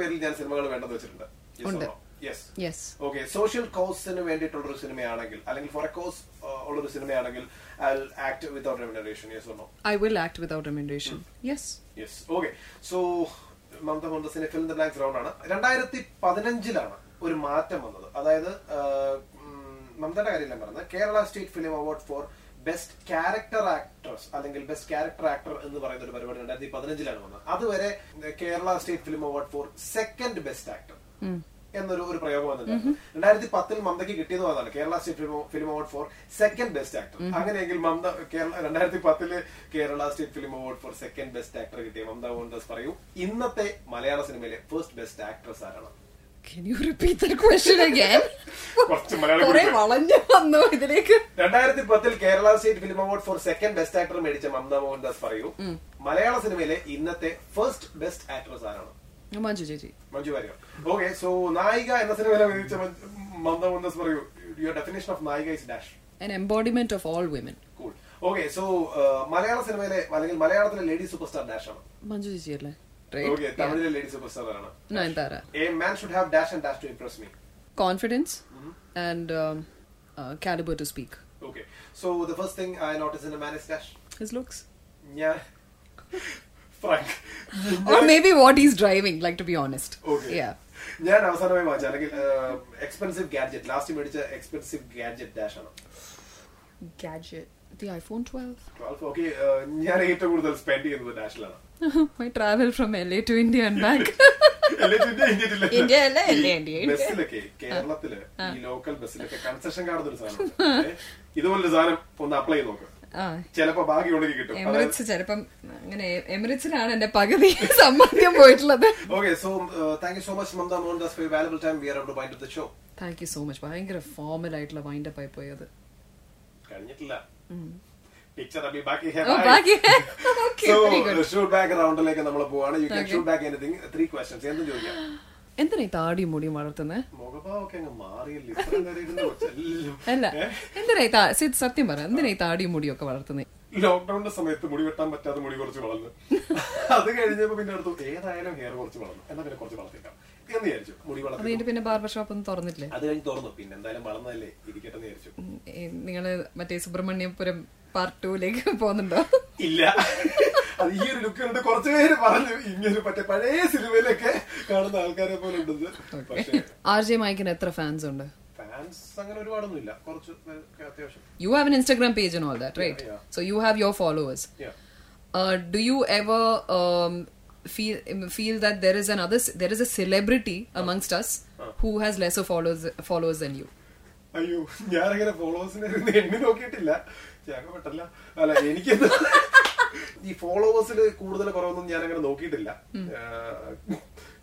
പേരിൽ ഞാൻ സിനിമകൾ വേണ്ടെന്ന് വെച്ചിട്ടുണ്ട്. ഉണ്ട്. യെസ് യെസ് ഓക്കെ സോഷ്യൽ കോസിന് വേണ്ടിയിട്ടുള്ള ഒരു സിനിമയാണെങ്കിൽ അല്ലെങ്കിൽ ഫോർ എ കോസ് ഉള്ള ഒരു സിനിമയാണെങ്കിൽ I act without remuneration yes or no I will act without remuneration yes yes okay so Mamta മോഹൻദാസിന്റെ film the black ground ആണ്. രണ്ടായിരത്തി പതിനഞ്ചിലാണ് ഒരു മാറ്റം വന്നത്. അതായത് മമതയുടെ കാര്യം ഞാൻ പറഞ്ഞത്. Kerala state film award for best character actress അല്ലെങ്കിൽ ബെസ്റ്റ് ക്യാരക്ടർ ആക്ടർ എന്ന് പറയുന്ന ഒരു പരിപാടി രണ്ടായിരത്തി പതിനഞ്ചിലാണ് വന്നത്. അതുവരെ Kerala state film award for second best actor. എന്നൊരു ഒരു പ്രയോഗം വന്നിട്ടുണ്ട്. രണ്ടായിരത്തി പത്തിൽ മമതയ്ക്ക് കിട്ടിയെന്ന് പറഞ്ഞാണ് Kerala state film award for second best actor അങ്ങനെയെങ്കിൽ മമത കേരള രണ്ടായിരത്തി പത്തിൽ Kerala state film award for second best actor കിട്ടിയ മമത മോഹൻദാസ് പറയൂ ഇന്നത്തെ മലയാള സിനിമയിലെ ഫസ്റ്റ് ബെസ്റ്റ് ആക്ട്രസ് ആരാണ്? Can you repeat that question again? ഇതിലേക്ക്. രണ്ടായിരത്തി പത്തിൽ Kerala state film award for second best actor മേടിച്ച മമത മോഹൻദാസ് പറയൂ മലയാള സിനിമയിലെ ഇന്നത്തെ ഫസ്റ്റ് ബെസ്റ്റ് ആക്ട്രസ് ആരാണ്? മഞ്ജു ചേച്ചി മഞ്ജു വാര്യർ. ഓക്കെ സോ നായിക എന്ന മേടിച്ച മഞ്ജു- പറയൂ യുവർ ഡെഫിനേഷൻ ഓഫ് നായിക is dash an embodiment of all women okay so മലയാള സിനിമയിലെ അല്ലെങ്കിൽ മലയാളത്തിലെ ലേഡി സൂപ്പർ സ്റ്റാർ ഡാഷ് ആണ് മഞ്ജു ചേച്ചി അല്ലേ ഓക്കെ തമിഴിലെ ലേഡി സൂപ്പർ സ്റ്റാർ ആണ് Nayanthara a man should have dash and dash to impress me confidence and calibre to speak okay so the first thing I notice in a man is dash his looks ഞാൻ frank or maybe what he's driving like to be honest. Okay. yeah. ഞാൻ അവസാനമായി വാങ്ങിച്ച അല്ലെങ്കിൽ expensive gadget last മേടിച്ച expensive gadget dash ആണ്. Gadget. The iphone 12 12 okay ഞാൻ ഏറ്റവും കൂടുതൽ സ്പെൻഡ് ചെയ്യുന്നത് ഡാഷിലാണ് my travel from la to india and back. India and back. ബസ്സിലൊക്കെ കേരളത്തിൽ ഈ ലോക്കൽ ബസ്സിലൊക്കെ കൺസെഷൻ കാർഡ് ഒരു സാധനം ഇതുപോലൊരു സാധനം ഒന്ന് അപ്ലൈ ചെയ്ത് നോക്ക്. ചിലപ്പോ ഭാഗ്യം ഉണ്ടെങ്കിൽ കിട്ടും. എമിറേറ്റ്സ് ചിലപ്പം അങ്ങനെ എമിറേറ്റ്സിലാണ് എന്റെ പകുതി സമ്പാദ്യം പോയിട്ടുള്ളത്. Okay so thank you so much Mamta Mohandas for valuable time we are to up the show thank you so much ഭയങ്കര ഫോർമൽ ആയിട്ടുള്ള വൈൻഡ് അപ്പ് ആയി പോയത്. കഴിഞ്ഞിട്ടില്ല. പിക്ചർ അബി ബാക്കി Oh, ബാക്കി good. ഷൂട്ട് ബാക്ക് റൗണ്ടിലേക്ക് നമ്മൾ പോവാണ്. You can shoot back anything three questions എന്തും ചോദിക്കാം. എന്തിനാ ഈ താടിയും മുടിയും വളർത്തുന്നത് അല്ല? എന്തിനാ ഈ സിദ് സത്യം പറ എന്തിനാ ഈ താടിയും മുടിയും ഒക്കെ വളർത്തുന്നത് ലോക്ക്ഡൌണിന്റെ സമയത്ത് മുടി വെട്ടാൻ പറ്റാതെ മുടി കുറച്ച് വളർന്നു. അത് കഴിഞ്ഞപ്പോ പിന്നെ അടുത്തു ഏതായാലും ഹെയർ കുറച്ച് വളർന്നു. എന്നാ പിന്നെ കുറച്ച് വളർത്തിക്കാം. എന്ന് വിചാരിച്ചു. മുടി വളർന്നു പിന്നെ ബാർബർ ഷോപ്പ് ഒന്നും തുറന്നിട്ടില്ലേ? അത് കഴിഞ്ഞ് തുറന്നു. പിന്നെ എന്തായാലും വളർന്നല്ലേ ഇരിക്കട്ടെ എന്ന് വിചാരിച്ചു. നിങ്ങൾ മറ്റേ സുബ്രഹ്മണ്യപുരം പാർട്ട് ടൂലേക്ക് പോകുന്നുണ്ടോ? ഇല്ല. അത് ഈ ഒരു ലുക്ക് കണ്ട് കുറച്ചു പേര് പറഞ്ഞു ഇങ്ങനെ മറ്റേ പഴയ സിനിമയിലൊക്കെ കാണുന്ന ആൾക്കാരെ പോലെ ഉണ്ടെന്ന് പക്ഷേ ആർ ജെ മൈക്കിന് എത്ര ഫാൻസ് ഉണ്ട് ഫാൻസ് അങ്ങനെ ഒരുപാടൊന്നും ഇല്ല കുറച്ച് പേർക്ക് അത്യാവശ്യം You have an Instagram page and all that, right? Yeah, yeah. So you have your followers. Yeah. Uh, do you ever um, feel feel that there is another there is a celebrity amongst us who has lesser followers followers than you? അയ്യോ ഞാനങ്ങനെ ഫോളോവേഴ്സിനെ എണ്ണി നോക്കിയിട്ടില്ല ചാകപ്പെട്ടല്ല അല്ല എനിക്ക് ഈ ഫോളോവേഴ്സിൽ കൂടുതൽ കുറവൊന്നും ഞാൻ അങ്ങനെ നോക്കിയിട്ടില്ല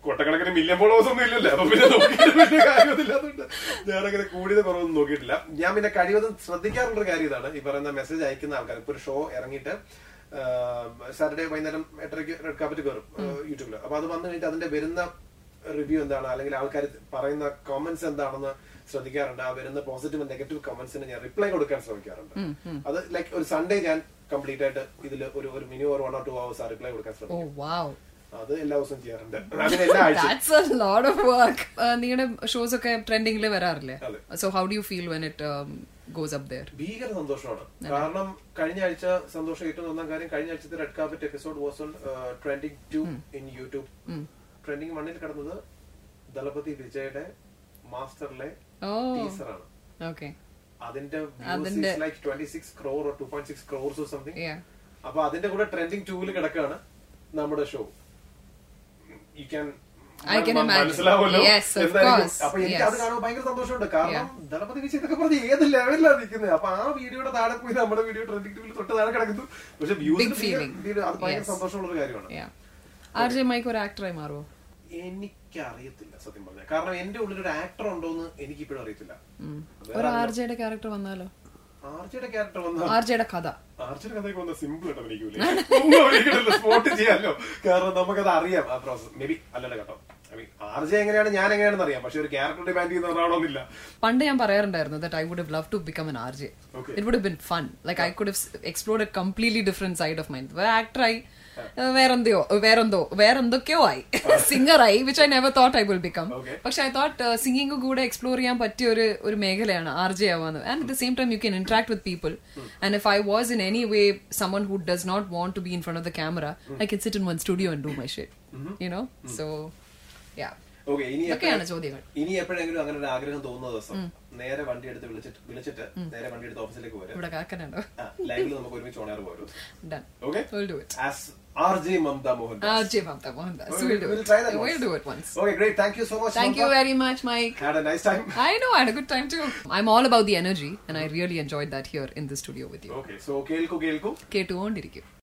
കൊട്ടക്കണക്കിന് മില്യൺ ഫോളോവേഴ്സ് ഒന്നും ഇല്ലല്ലോ. അപ്പൊ പിന്നെ നോക്കിയിട്ട് വലിയ കാര്യമൊന്നുമില്ലാത്തതുകൊണ്ട് ഞാനങ്ങനെ കൂടിയത് കുറവൊന്നും നോക്കിയിട്ടില്ല. ഞാൻ പിന്നെ കഴിവതും ശ്രദ്ധിക്കാറുള്ള ഒരു കാര്യം ഇതാണ്. ഈ പറയുന്ന മെസ്സേജ് അയക്കുന്ന ആൾക്കാർ ഇപ്പൊ ഒരു ഷോ ഇറങ്ങിയിട്ട് സാറ്റർഡേ വൈകുന്നേരം എട്ടരയ്ക്ക് റെഡ് കാപ്പറ്റ് കയറും യൂട്യൂബിൽ അപ്പൊ അത് വന്നു കഴിഞ്ഞിട്ട് അതിന്റെ വരുന്ന റിവ്യൂ എന്താണ്? അല്ലെങ്കിൽ ആൾക്കാർ പറയുന്ന കമന്റ്സ് എന്താണെന്ന് ശ്രദ്ധിക്കാറുണ്ട്. ആ വരുന്ന പോസിറ്റീവ് നെഗറ്റീവ് കമന്റ്സിന് ഞാൻ റിപ്ലൈ കൊടുക്കാൻ ശ്രമിക്കാറുണ്ട്. അത് ലൈക്ക് ഒരു സൺഡേ ഞാൻ കംപ്ലീറ്റ് ആയിട്ട് ഇതിൽ ഒരു ഒരു മിനിമം ഒരു one or two hours reply കൊടുക്കാൻ ശ്രമിക്കും. Oh wow. അത് എല്ലാ ദിവസവും ചെയ്യാറുണ്ട്. അങ്ങനെ എല്ലാ ആഴ്ച That's a lot of work. നിങ്ങളുടെ ഷോസ് ഒക്കെ ട്രെൻഡിംഗിൽ വരാറില്ലേ. So how do you feel when it goes up ഭീകര സന്തോഷമാണ്. കാരണം കഴിഞ്ഞ ആഴ്ച സന്തോഷം ഏറ്റവും ഒന്നാം കാര്യം കഴിഞ്ഞ ആഴ്ചത്തെ red carpet episode was on trending two in YouTube trending വണ്ണിൽ കിടന്നത് ദളപതി വിജയുടെ മാസ്റ്ററിലെ ടീസറാണ് ഓക്കെ അതിന്റെ like twenty six crore two point six crores something അപ്പൊ അതിന്റെ കൂടെ ട്രെൻഡിങ് ടൂവിൽ കിടക്കാണ് നമ്മുടെ ഷോ യു ക്യാൻ മനസ്സിലാവല്ലോ. അപ്പൊ എനിക്ക് അത് കാണുമ്പോൾ ഭയങ്കര സന്തോഷമുണ്ട്. കാരണം ദളപതി വിജയ് ഇതൊക്കെ പറഞ്ഞ് ഏത് ലെവലിലാണ് നിൽക്കുന്നത് അപ്പൊ ആ വീഡിയോയുടെ താഴെ പോയി നമ്മുടെ വീഡിയോ ട്രെൻഡിംഗ് തൊട്ട് താഴെ കിടക്കുന്നു. പക്ഷെ Big വ്യൂസ് അത് ഭയങ്കര സന്തോഷമുള്ള ഒരു കാര്യമാണ്. ആർ ജെ മൈക്ക് ഒരു ആക്ടറായി മാറുമോ എനിക്കറിയത്തില്ല സത്യം പറഞ്ഞാൽ കാരണം എന്റെ ഉള്ളിൽ ഒരു ആക്ടർ ഉണ്ടോന്ന് എനിക്ക് ഇപ്പോഴും അറിയത്തില്ല ഒരു ക്യാരക്ടർ വന്നാലോ? ആർജിയുടെ ക്യാരക്ടർ വന്ന? കഥ. ആർജിയുടെ കഥയൊക്കെ വന്ന സിമ്പിൾ ആയിട്ട് സ്പോട്ട് ചെയ്യാലോ. കാരണം നമുക്കത് അറിയാം ആ പ്രോസസ് മേ ബി അല്ലല്ലോ കേട്ടോ. ഐ മീൻ ആർജി എങ്ങനെയാണ് ഞാൻ എങ്ങനെയാണെന്ന് അറിയാം. പക്ഷെ ഒരു ക്യാരക്ടർ ഡിമാൻഡ് ചെയ്യുന്ന ഒരാളൊന്നുമില്ല. പണ്ട് ഞാൻ പറയാറുണ്ടായിരുന്നു that I would have love to become an RJ. It would been fun like I could explore a completely different side of mind ആക്ടറായി വേറെന്തോ വേറെന്തോ വേറെന്തൊക്കെയോ ആയി. സിംഗറായി which I never thought I will become. പക്ഷെ I thought singing കൂടെ explore ചെയ്യാൻ പറ്റിയ ഒരു ഒരു മേഖലയാണ് R J ആവാന്ന്. And at the same time you can interact with people and if I was in any way someone who does not want to be in front of the camera I can sit in one studio and do my shit you know so yeah okay ഇനി ഇതൊക്കെയാണ് എപ്പോഴെ- ചോദ്യങ്ങൾ. ഇനി എപ്പോഴെങ്കിലും അങ്ങനെ ഒരു ആഗ്രഹം തോന്നുന്ന ദിവസം നേരെ വണ്ടി എടുത്ത് വിളിച്ചിട്ട് വിളിച്ചിട്ട് നേരെ വണ്ടി എടുത്ത് ഓഫീസിലേക്ക് പോരും. ഇവിടെ കാക്കനുണ്ടോ? ലൈവിൽ നമുക്ക് ഒരുമിച്ച് ഓണാറ് പോരും. RJ Mamta Mohan. RJ Mamta Mohandas. So we'll, we'll do we'll it. try that. We'll once. do it once. Okay, great. Thank you so much. Thank Mamta. you very much, Mike. Had a nice time. I know. I had a good time too. I'm all about the energy, and I really enjoyed that here in the studio with you. Okay, so Kelko Kelko. K2 on